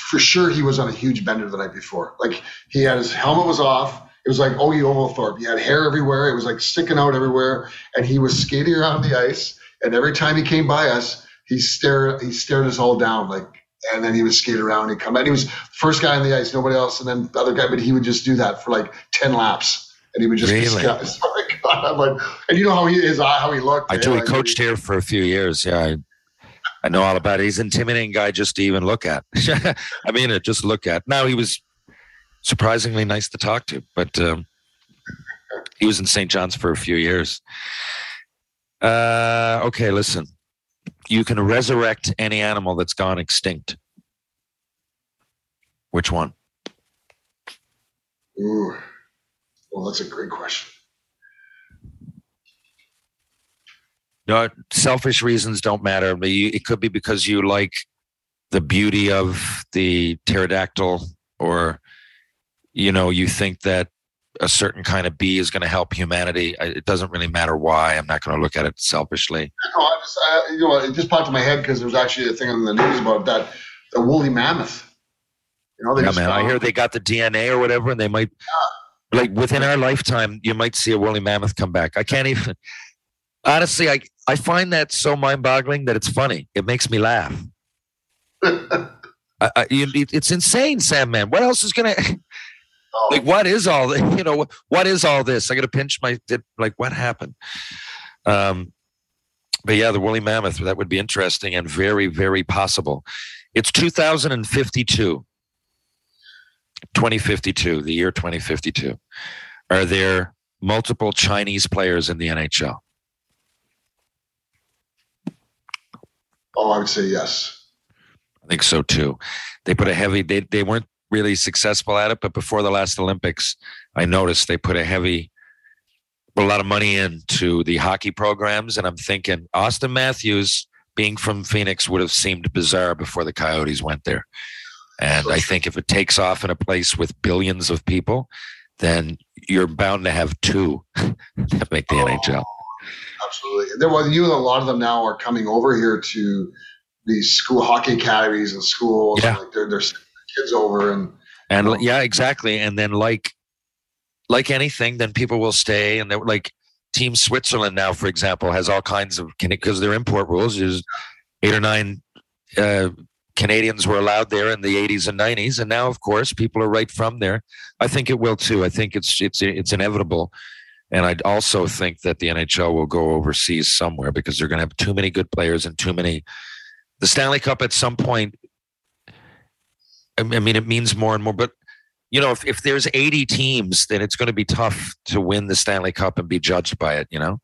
for sure, he was on a huge bender the night before. Like he had his helmet was off. It was like oh, Ogie Oglethorpe. He had hair everywhere. It was like sticking out everywhere. And he was skating around the ice. And every time he came by us, he stared. He stared us all down. Like, and then he would skate around. He'd come. And he was first guy on the ice. Nobody else. And then the other guy. But he would just do that for like ten laps. And he would just Really? Be, oh my God, like, and you know how he is, how he looked. I do. He coached here for a few years. Yeah, I, I know all about it. He's an intimidating guy just to even look at. I mean, it just look at. Now he was surprisingly nice to talk to, but um, he was in St. John's for a few years. Uh, okay, listen. You can resurrect any animal that's gone extinct. Which one? Ooh. Well, that's a great question. No, selfish reasons don't matter. It could be because you like the beauty of the pterodactyl, or you know, you think that a certain kind of bee is going to help humanity. It doesn't really matter why. I'm not going to look at it selfishly. No, I just, I, you know, it just popped in my head because there was actually a thing on the news about that, the woolly mammoth. You know, they Yeah, man. I hear they got the DNA or whatever, and they might, like, within our lifetime, you might see a woolly mammoth come back. I can't even. Honestly, I I find that so mind-boggling that it's funny. It makes me laugh. I, I, it- it's insane, Sam. Man, what else is gonna? Oh, like what is all this you know what is all this i gotta pinch my like what happened um but yeah the woolly mammoth that would be interesting and very very possible it's 2052 2052 the year 2052 are there multiple chinese players in the nhl oh, I would say yes. I think so too. They put a heavy. They they weren't really successful at it, but before the last Olympics, I noticed they put a heavy, put a lot of money into the hockey programs, and I'm thinking Auston Matthews being from Phoenix would have seemed bizarre before the Coyotes went there. And I think if it takes off in a place with billions of people, then you're bound to have two that make the NHL. Absolutely. There was you and a lot of them now are coming over here to these school hockey academies and schools. Yeah. Like they're, they're sending kids over and And l- yeah, exactly. And then like like anything, then people will stay. And they're like Team Switzerland now, for example, has all kinds of because their import rules. There's eight or nine uh, Canadians were allowed there in the 80s and 90s, and now, of course, people are right from there. I think it will too. I think it's it's it's inevitable. And I also think that the NHL will go overseas somewhere because they're going to have too many good players and too many. The Stanley Cup at some point I mean, it means more and more. But you know, if if there's 80 teams, then it's going to be tough to win the Stanley Cup and be judged by it. You know,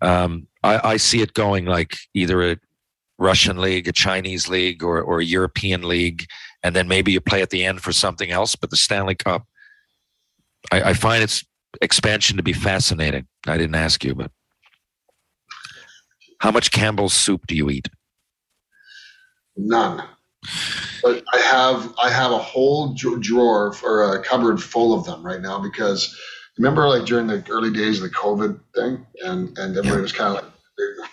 um, I, I see it going like either a Russian league, a Chinese league, or or a European league, and then maybe you play at the end for something else. But the Stanley Cup, I, I find its expansion to be fascinating. I didn't ask you, but how much Campbell's soup do you eat? None. But I have I have a whole drawer or a cupboard full of them right now because remember like during the early days of the COVID thing and and everybody was kind of like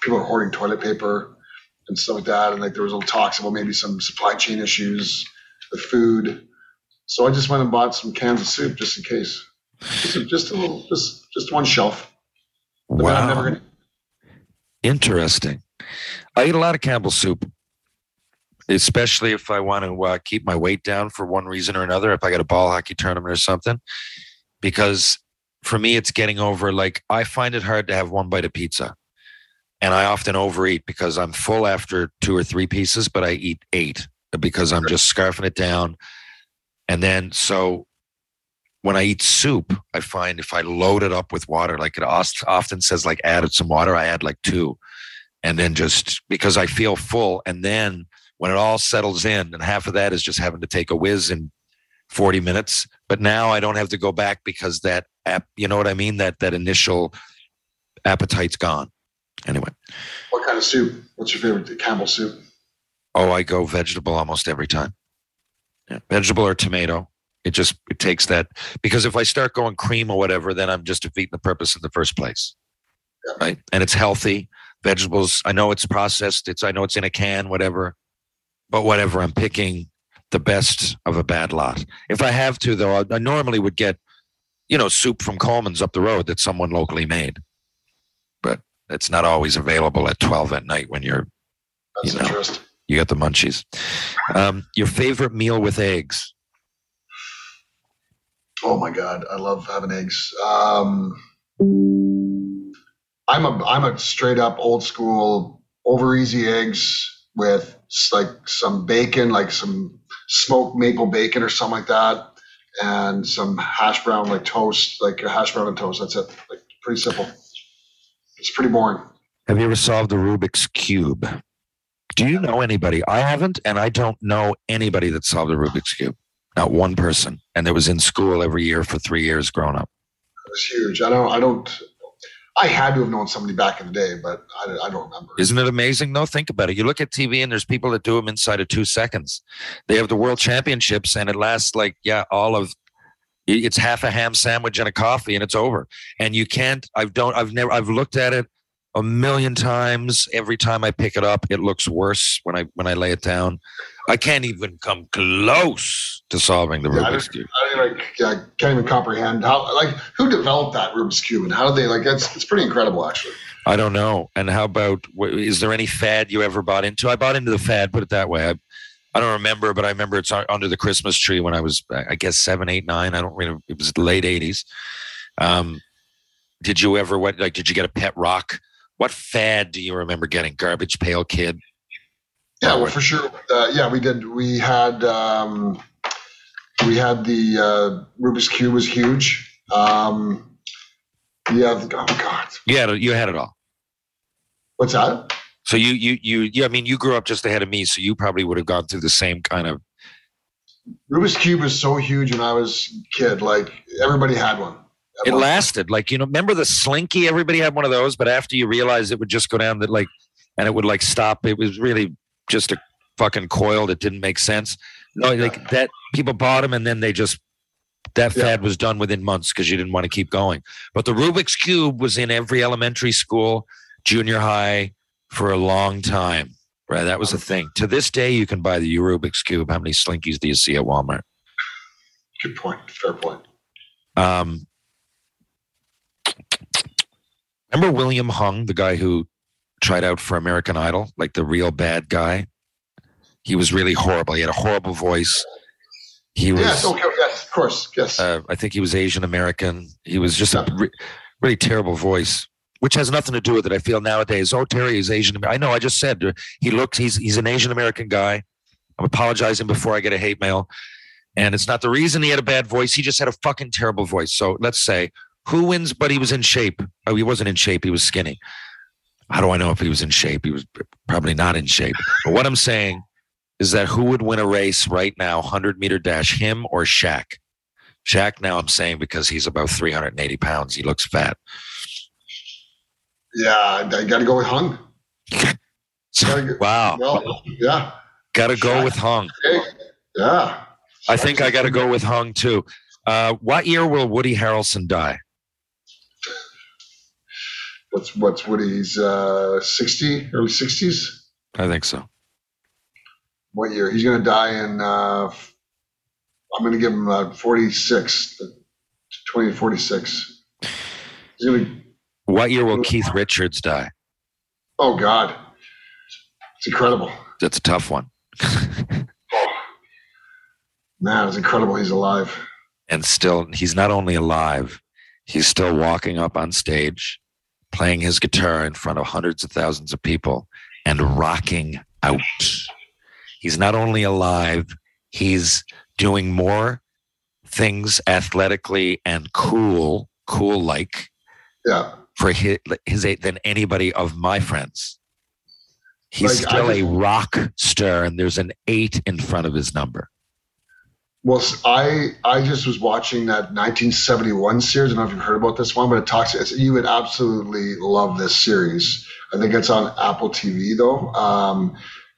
people were hoarding toilet paper and stuff like that and like there was little talks about maybe some supply chain issues with food. So I just went and bought some cans of soup just in case. Just a, just a little just just one shelf. But I'm never Wow. gonna Interesting. I eat a lot of Campbell's soup, especially if I want to uh, keep my weight down for one reason or another. If I got a ball hockey tournament or something, because for me, it's getting over. Like I find it hard to have one bite of pizza, and I often overeat because I'm full after two or three pieces, but I eat eight because I'm just scarfing it down, and then so. When I eat soup, I find if I load it up with water, like it often says, like added some water, I add like two and then just because I feel full. And then when it all settles in, and half of that is just having to take a whiz in 40 minutes. But now I don't have to go back because that app, you know what I mean? That that initial appetite's gone. Anyway, what kind of soup? What's your favorite Campbell soup? oh, I go vegetable almost every time. Yeah, vegetable or tomato. It just it takes that because if I start going cream or whatever, then I'm just defeating the purpose in the first place. Right. And it's healthy. Vegetables, I know it's processed. It's I know it's in a can, whatever. But whatever, I'm picking the best of a bad lot. If I have to, though, I, I normally would get, you know, soup from Coleman's up the road that someone locally made. But it's not always available at 12 at night when you're That's You know. you got the munchies. Um, your favorite meal with eggs? Oh my god, I love having eggs. Um, I'm a I'm a straight up old school over easy eggs with like some bacon, like some smoked maple bacon or something like that, and some hash brown like toast, like a hash brown and toast. That's it. Like pretty simple. It's pretty boring. Have you ever solved the Rubik's Cube? Do you know anybody? I haven't, and I don't know anybody that solved the Rubik's Cube. Not one person. And it was in school every year for three years growing up. It was huge. I don't. I don't. I had to have known somebody back in the day, but I, I don't remember. Isn't it amazing? though? think about it. You look at TV and there's people that do them inside of two seconds. They have the world championships and it lasts like, yeah, all of it's half a ham sandwich and a coffee and it's over. And you can't, I've don't, I've never, I've looked at it a million times. Every time I pick it up, it looks worse when I, when I lay it down. I can't even come close to solving the Rubik's Cube. I like yeah, can't even comprehend how like who developed that Rubik's cube and how did they like that's it's pretty incredible actually. I don't know. And how about is there any fad you ever bought into? I bought into the fad. Put it that way. I, I don't remember, but I remember it's under the Christmas tree when I was, I guess, seven, eight, nine. I don't really. It was the late eighties. Um, did you ever? What like? Did you get a pet rock? What fad do you remember getting? Garbage Pail Kid. Yeah, well for sure. Uh, yeah, we did. We had um, we had the uh, Rubik's cube was huge. Um, yeah. Oh God, it. You had it all. what's that? So you, you, you, yeah. I mean, you grew up just ahead of me, so you probably would have gone through the same kind of. Rubik's cube was so huge when I was a kid. Like everybody had one. It one- lasted. Like you know, remember the Slinky? Everybody had one of those, but after you realized it would just go down that like, and it would like stop. It was really just a fucking coil that didn't make sense. No, like that. People bought them, and then they just that Yeah. fad was done within months because you didn't want to keep going. But the Rubik's cube was in every elementary school, junior high for a long time. Right, that was a thing. To this day, you can buy the Rubik's cube. How many Slinkies do you see at Walmart? Good point. Fair point. Um, remember William Hung, the guy who tried out for American Idol, like the real bad guy? He was really horrible. He had a horrible voice. He was, Yes. Okay. Yes. Of course. Yes. uh, I think he was Asian American. He was just a re- really terrible voice, which has nothing to do with it. I feel nowadays, oh, Terry is Asian. I know. I just said uh, he looks. He's he's an Asian American guy. I'm apologizing before I get a hate mail, and it's not the reason he had a bad voice. He just had a fucking terrible voice. So let's say who wins, but he was in shape. Oh, he wasn't in shape. He was skinny. How do I know if he was in shape? He was probably not in shape. But what I'm saying is that who would win a race right now, 100 meter dash, him or Shaq? Shaq, now I'm saying because he's about 380 pounds, he looks fat. Yeah, I, got to go with Hung. wow. Well, yeah. Got to go with Hung. Yeah. I think I got to go with Hung too. Uh, what year will Woody Harrelson die? What's what's Woody's uh, sixty early sixties? I think so. What year? He's going to die in. Uh, I'm going to give him uh, 46, 20 46. He's going to. What year will Keith Richards die? Oh God, it's incredible. That's a tough one. Man, it's incredible. He's alive. And still, he's not only alive, he's still walking up on stage, playing his guitar in front of hundreds of thousands of people and rocking out. He's not only alive, he's doing more things athletically and cool, cool like Yeah. For his, his age than anybody of my friends. He's Like, still a rock star, and there's an eight in front of his number. Well, I I just was watching that 1971 series. I don't know if you've heard about this one, but it talks. It's, you would absolutely love this series. I think it's on Apple TV though, um,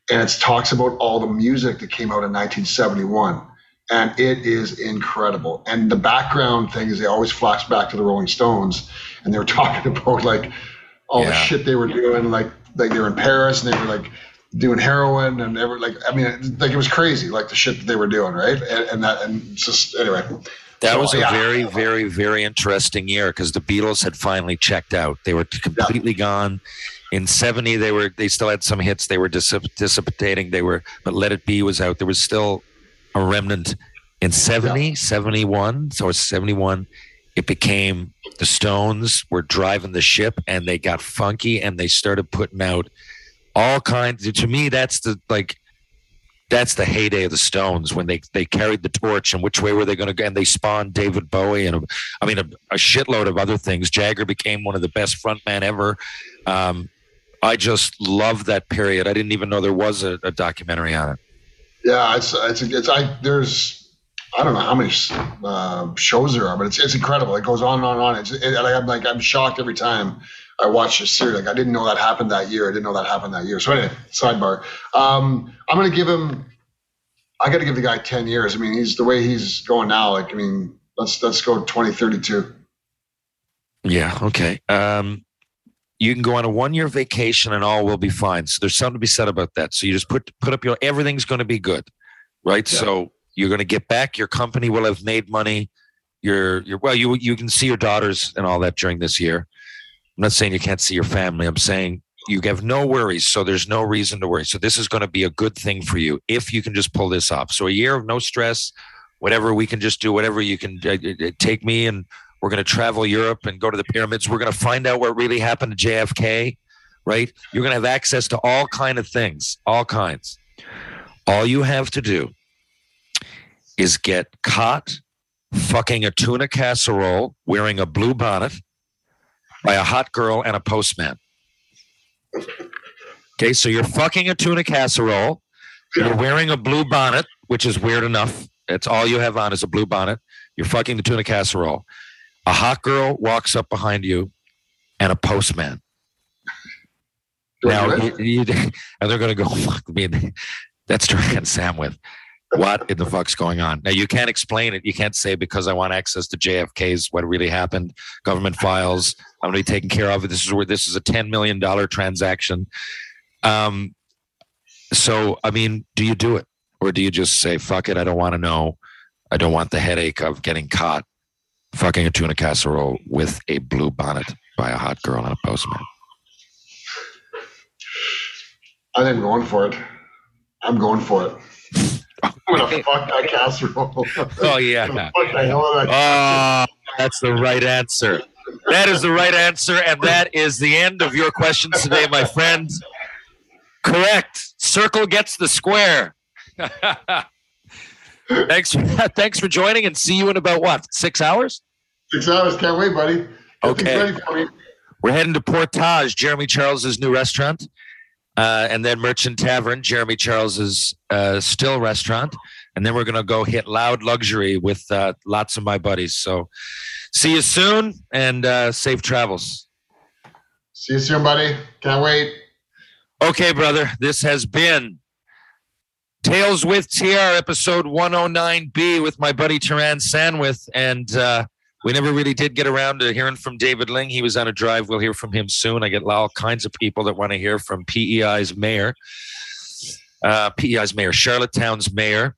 and it talks about all the music that came out in 1971, and it is incredible. And the background thing is they always flash back to the Rolling Stones, and they were talking about like all the shit they were doing, like like they were in Paris and they were like doing heroin and ever like I mean like it was crazy like the shit that they were doing right and, and that and just anyway That So, was a yeah. very, very, very interesting year because the Beatles had finally checked out. They were completely gone. In '70, they were they still had some hits. They were dissip- dissipating. They were, but Let It Be was out. There was still a remnant. In 70, 71, so it's 71, it became the Stones were driving the ship and they got funky and they started putting out all kinds. To me, that's the like that's the heyday of the Stones when they they carried the torch and which way were they going to go? And they spawned David Bowie and I mean a, a shitload of other things. Jagger became one of the best frontman ever. Um, I just love that period. I didn't even know there was a, a documentary on it. yeah it's it's it's I there's I don't know how many uh, shows there are but it's it's incredible it goes on and on and on it's it, and I'm like I'm shocked every time I watch this series like I didn't know that happened that year I didn't know that happened that year so anyway sidebar um, I'm gonna give him I got to give the guy 10 years I mean he's the way he's going now like I mean let's let's go 2032 Yeah. Okay. Um, you can go on a one year vacation and all will be fine. So there's something to be said about that. So you just put put up your everything's going to be good, right? Yeah. So you're going to get back. Your company will have made money. You're you're well. You you can see your daughters and all that during this year. I'm not saying you can't see your family. I'm saying you have no worries. So there's no reason to worry. So this is going to be a good thing for you if you can just pull this off. So a year of no stress, whatever we can just do, whatever you can uh, uh, take me and we're going to travel Europe and go to the pyramids. We're going to find out what really happened to JFK, right? You're going to have access to all kind of things, all kinds. All you have to do is get caught fucking a tuna casserole wearing a blue bonnet by a hot girl and a postman. Okay, so you're fucking a tuna casserole. You're wearing a blue bonnet, which is weird enough. That's all you have on is a blue bonnet. You're fucking the tuna casserole. A hot girl walks up behind you and a postman. Now, you, you, and they're going to go, fuck me. That's drinking Sam with. What in the fuck's going on? Now, you can't explain it. You can't say because I want access to JFK's what really happened, government files. I'm going to be taken care of. This is where this is a $10 million transaction. Um, so, I mean, do you do it? Or do you just say, fuck it, I don't want to know. I don't want the headache of getting caught fucking a tuna casserole with a blue bonnet by a hot girl and a postman. I think I'm going for it I'm going for it I'm gonna fuck that casserole Oh, yeah. Fuck the hell out of that Oh, that's the right answer. That is the right answer. And that is the end of your questions today, my friends. Correct. Circle gets the square. thanks, for, thanks for joining and see you in about what, six hours? Six hours, can't wait, buddy. Get Okay. ready for me. We're heading to Portage, Jeremy Charles's new restaurant. Uh, and then Merchant Tavern, Jeremy Charles's uh, still restaurant, and then we're gonna go hit Loud Luxury with uh, lots of my buddies. So, see you soon and uh, safe travels. See you soon, buddy. Can't wait. Okay, brother. This has been Tales with TR, episode 109B with my buddy Taran Sanwith. And uh, we never really did get around to hearing from David Ling. He was on a drive. We'll hear from him soon. I get all kinds of people that want to hear from PEI's mayor, uh, PEI's mayor, Charlottetown's mayor,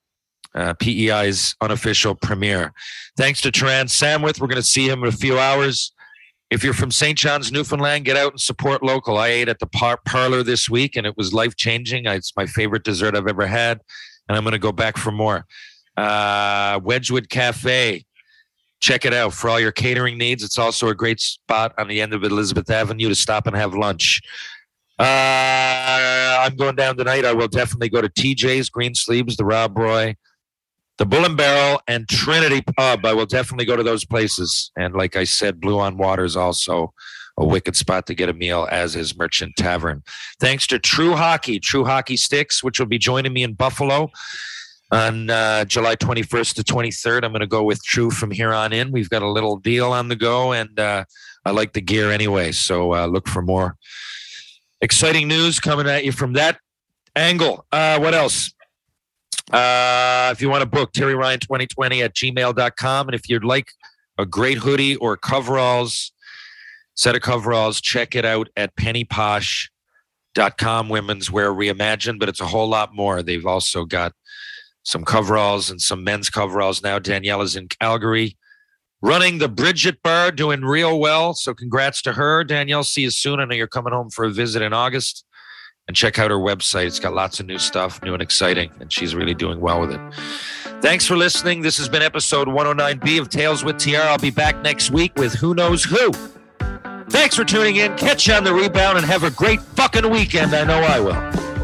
uh, PEI's unofficial premier. Thanks to Taran Samwith. We're going to see him in a few hours. If you're from St. John's, Newfoundland, get out and support local. I ate at the par- parlor this week and it was life changing. It's my favorite dessert I've ever had, and I'm going to go back for more. Uh, Wedgwood Cafe, check it out for all your catering needs. It's also a great spot on the end of Elizabeth Avenue to stop and have lunch. Uh, I'm going down tonight. I will definitely go to TJ's, Green Sleeves, the Rob Roy, the Bull and Barrel, and Trinity Pub. I will definitely go to those places. And like I said, Blue on Water is also a wicked spot to get a meal, as is Merchant Tavern. Thanks to True Hockey, True Hockey Sticks, which will be joining me in Buffalo on uh, July 21st to 23rd. I'm going to go with True from here on in. We've got a little deal on the go, and uh, I like the gear anyway. So uh, look for more exciting news coming at you from that angle. Uh, what else? Uh, if you want to book Terry Ryan 2020 at gmail.com. And if you'd like a great hoodie or coveralls, set of coveralls, check it out at pennyposh.com. Women's wear reimagined, but it's a whole lot more. They've also got some coveralls and some men's coveralls now. Daniela's in Calgary running the Bridgette Bar, doing real well. So congrats to her. Danielle, see you soon. I know you're coming home for a visit in August. And check out her website. It's got lots of new stuff, new and exciting, and she's really doing well with it. Thanks for listening. This has been episode 109B of Tales with TR. I'll be back next week with Who Knows Who. Thanks for tuning in. Catch you on the rebound and have a great fucking weekend. I know I will.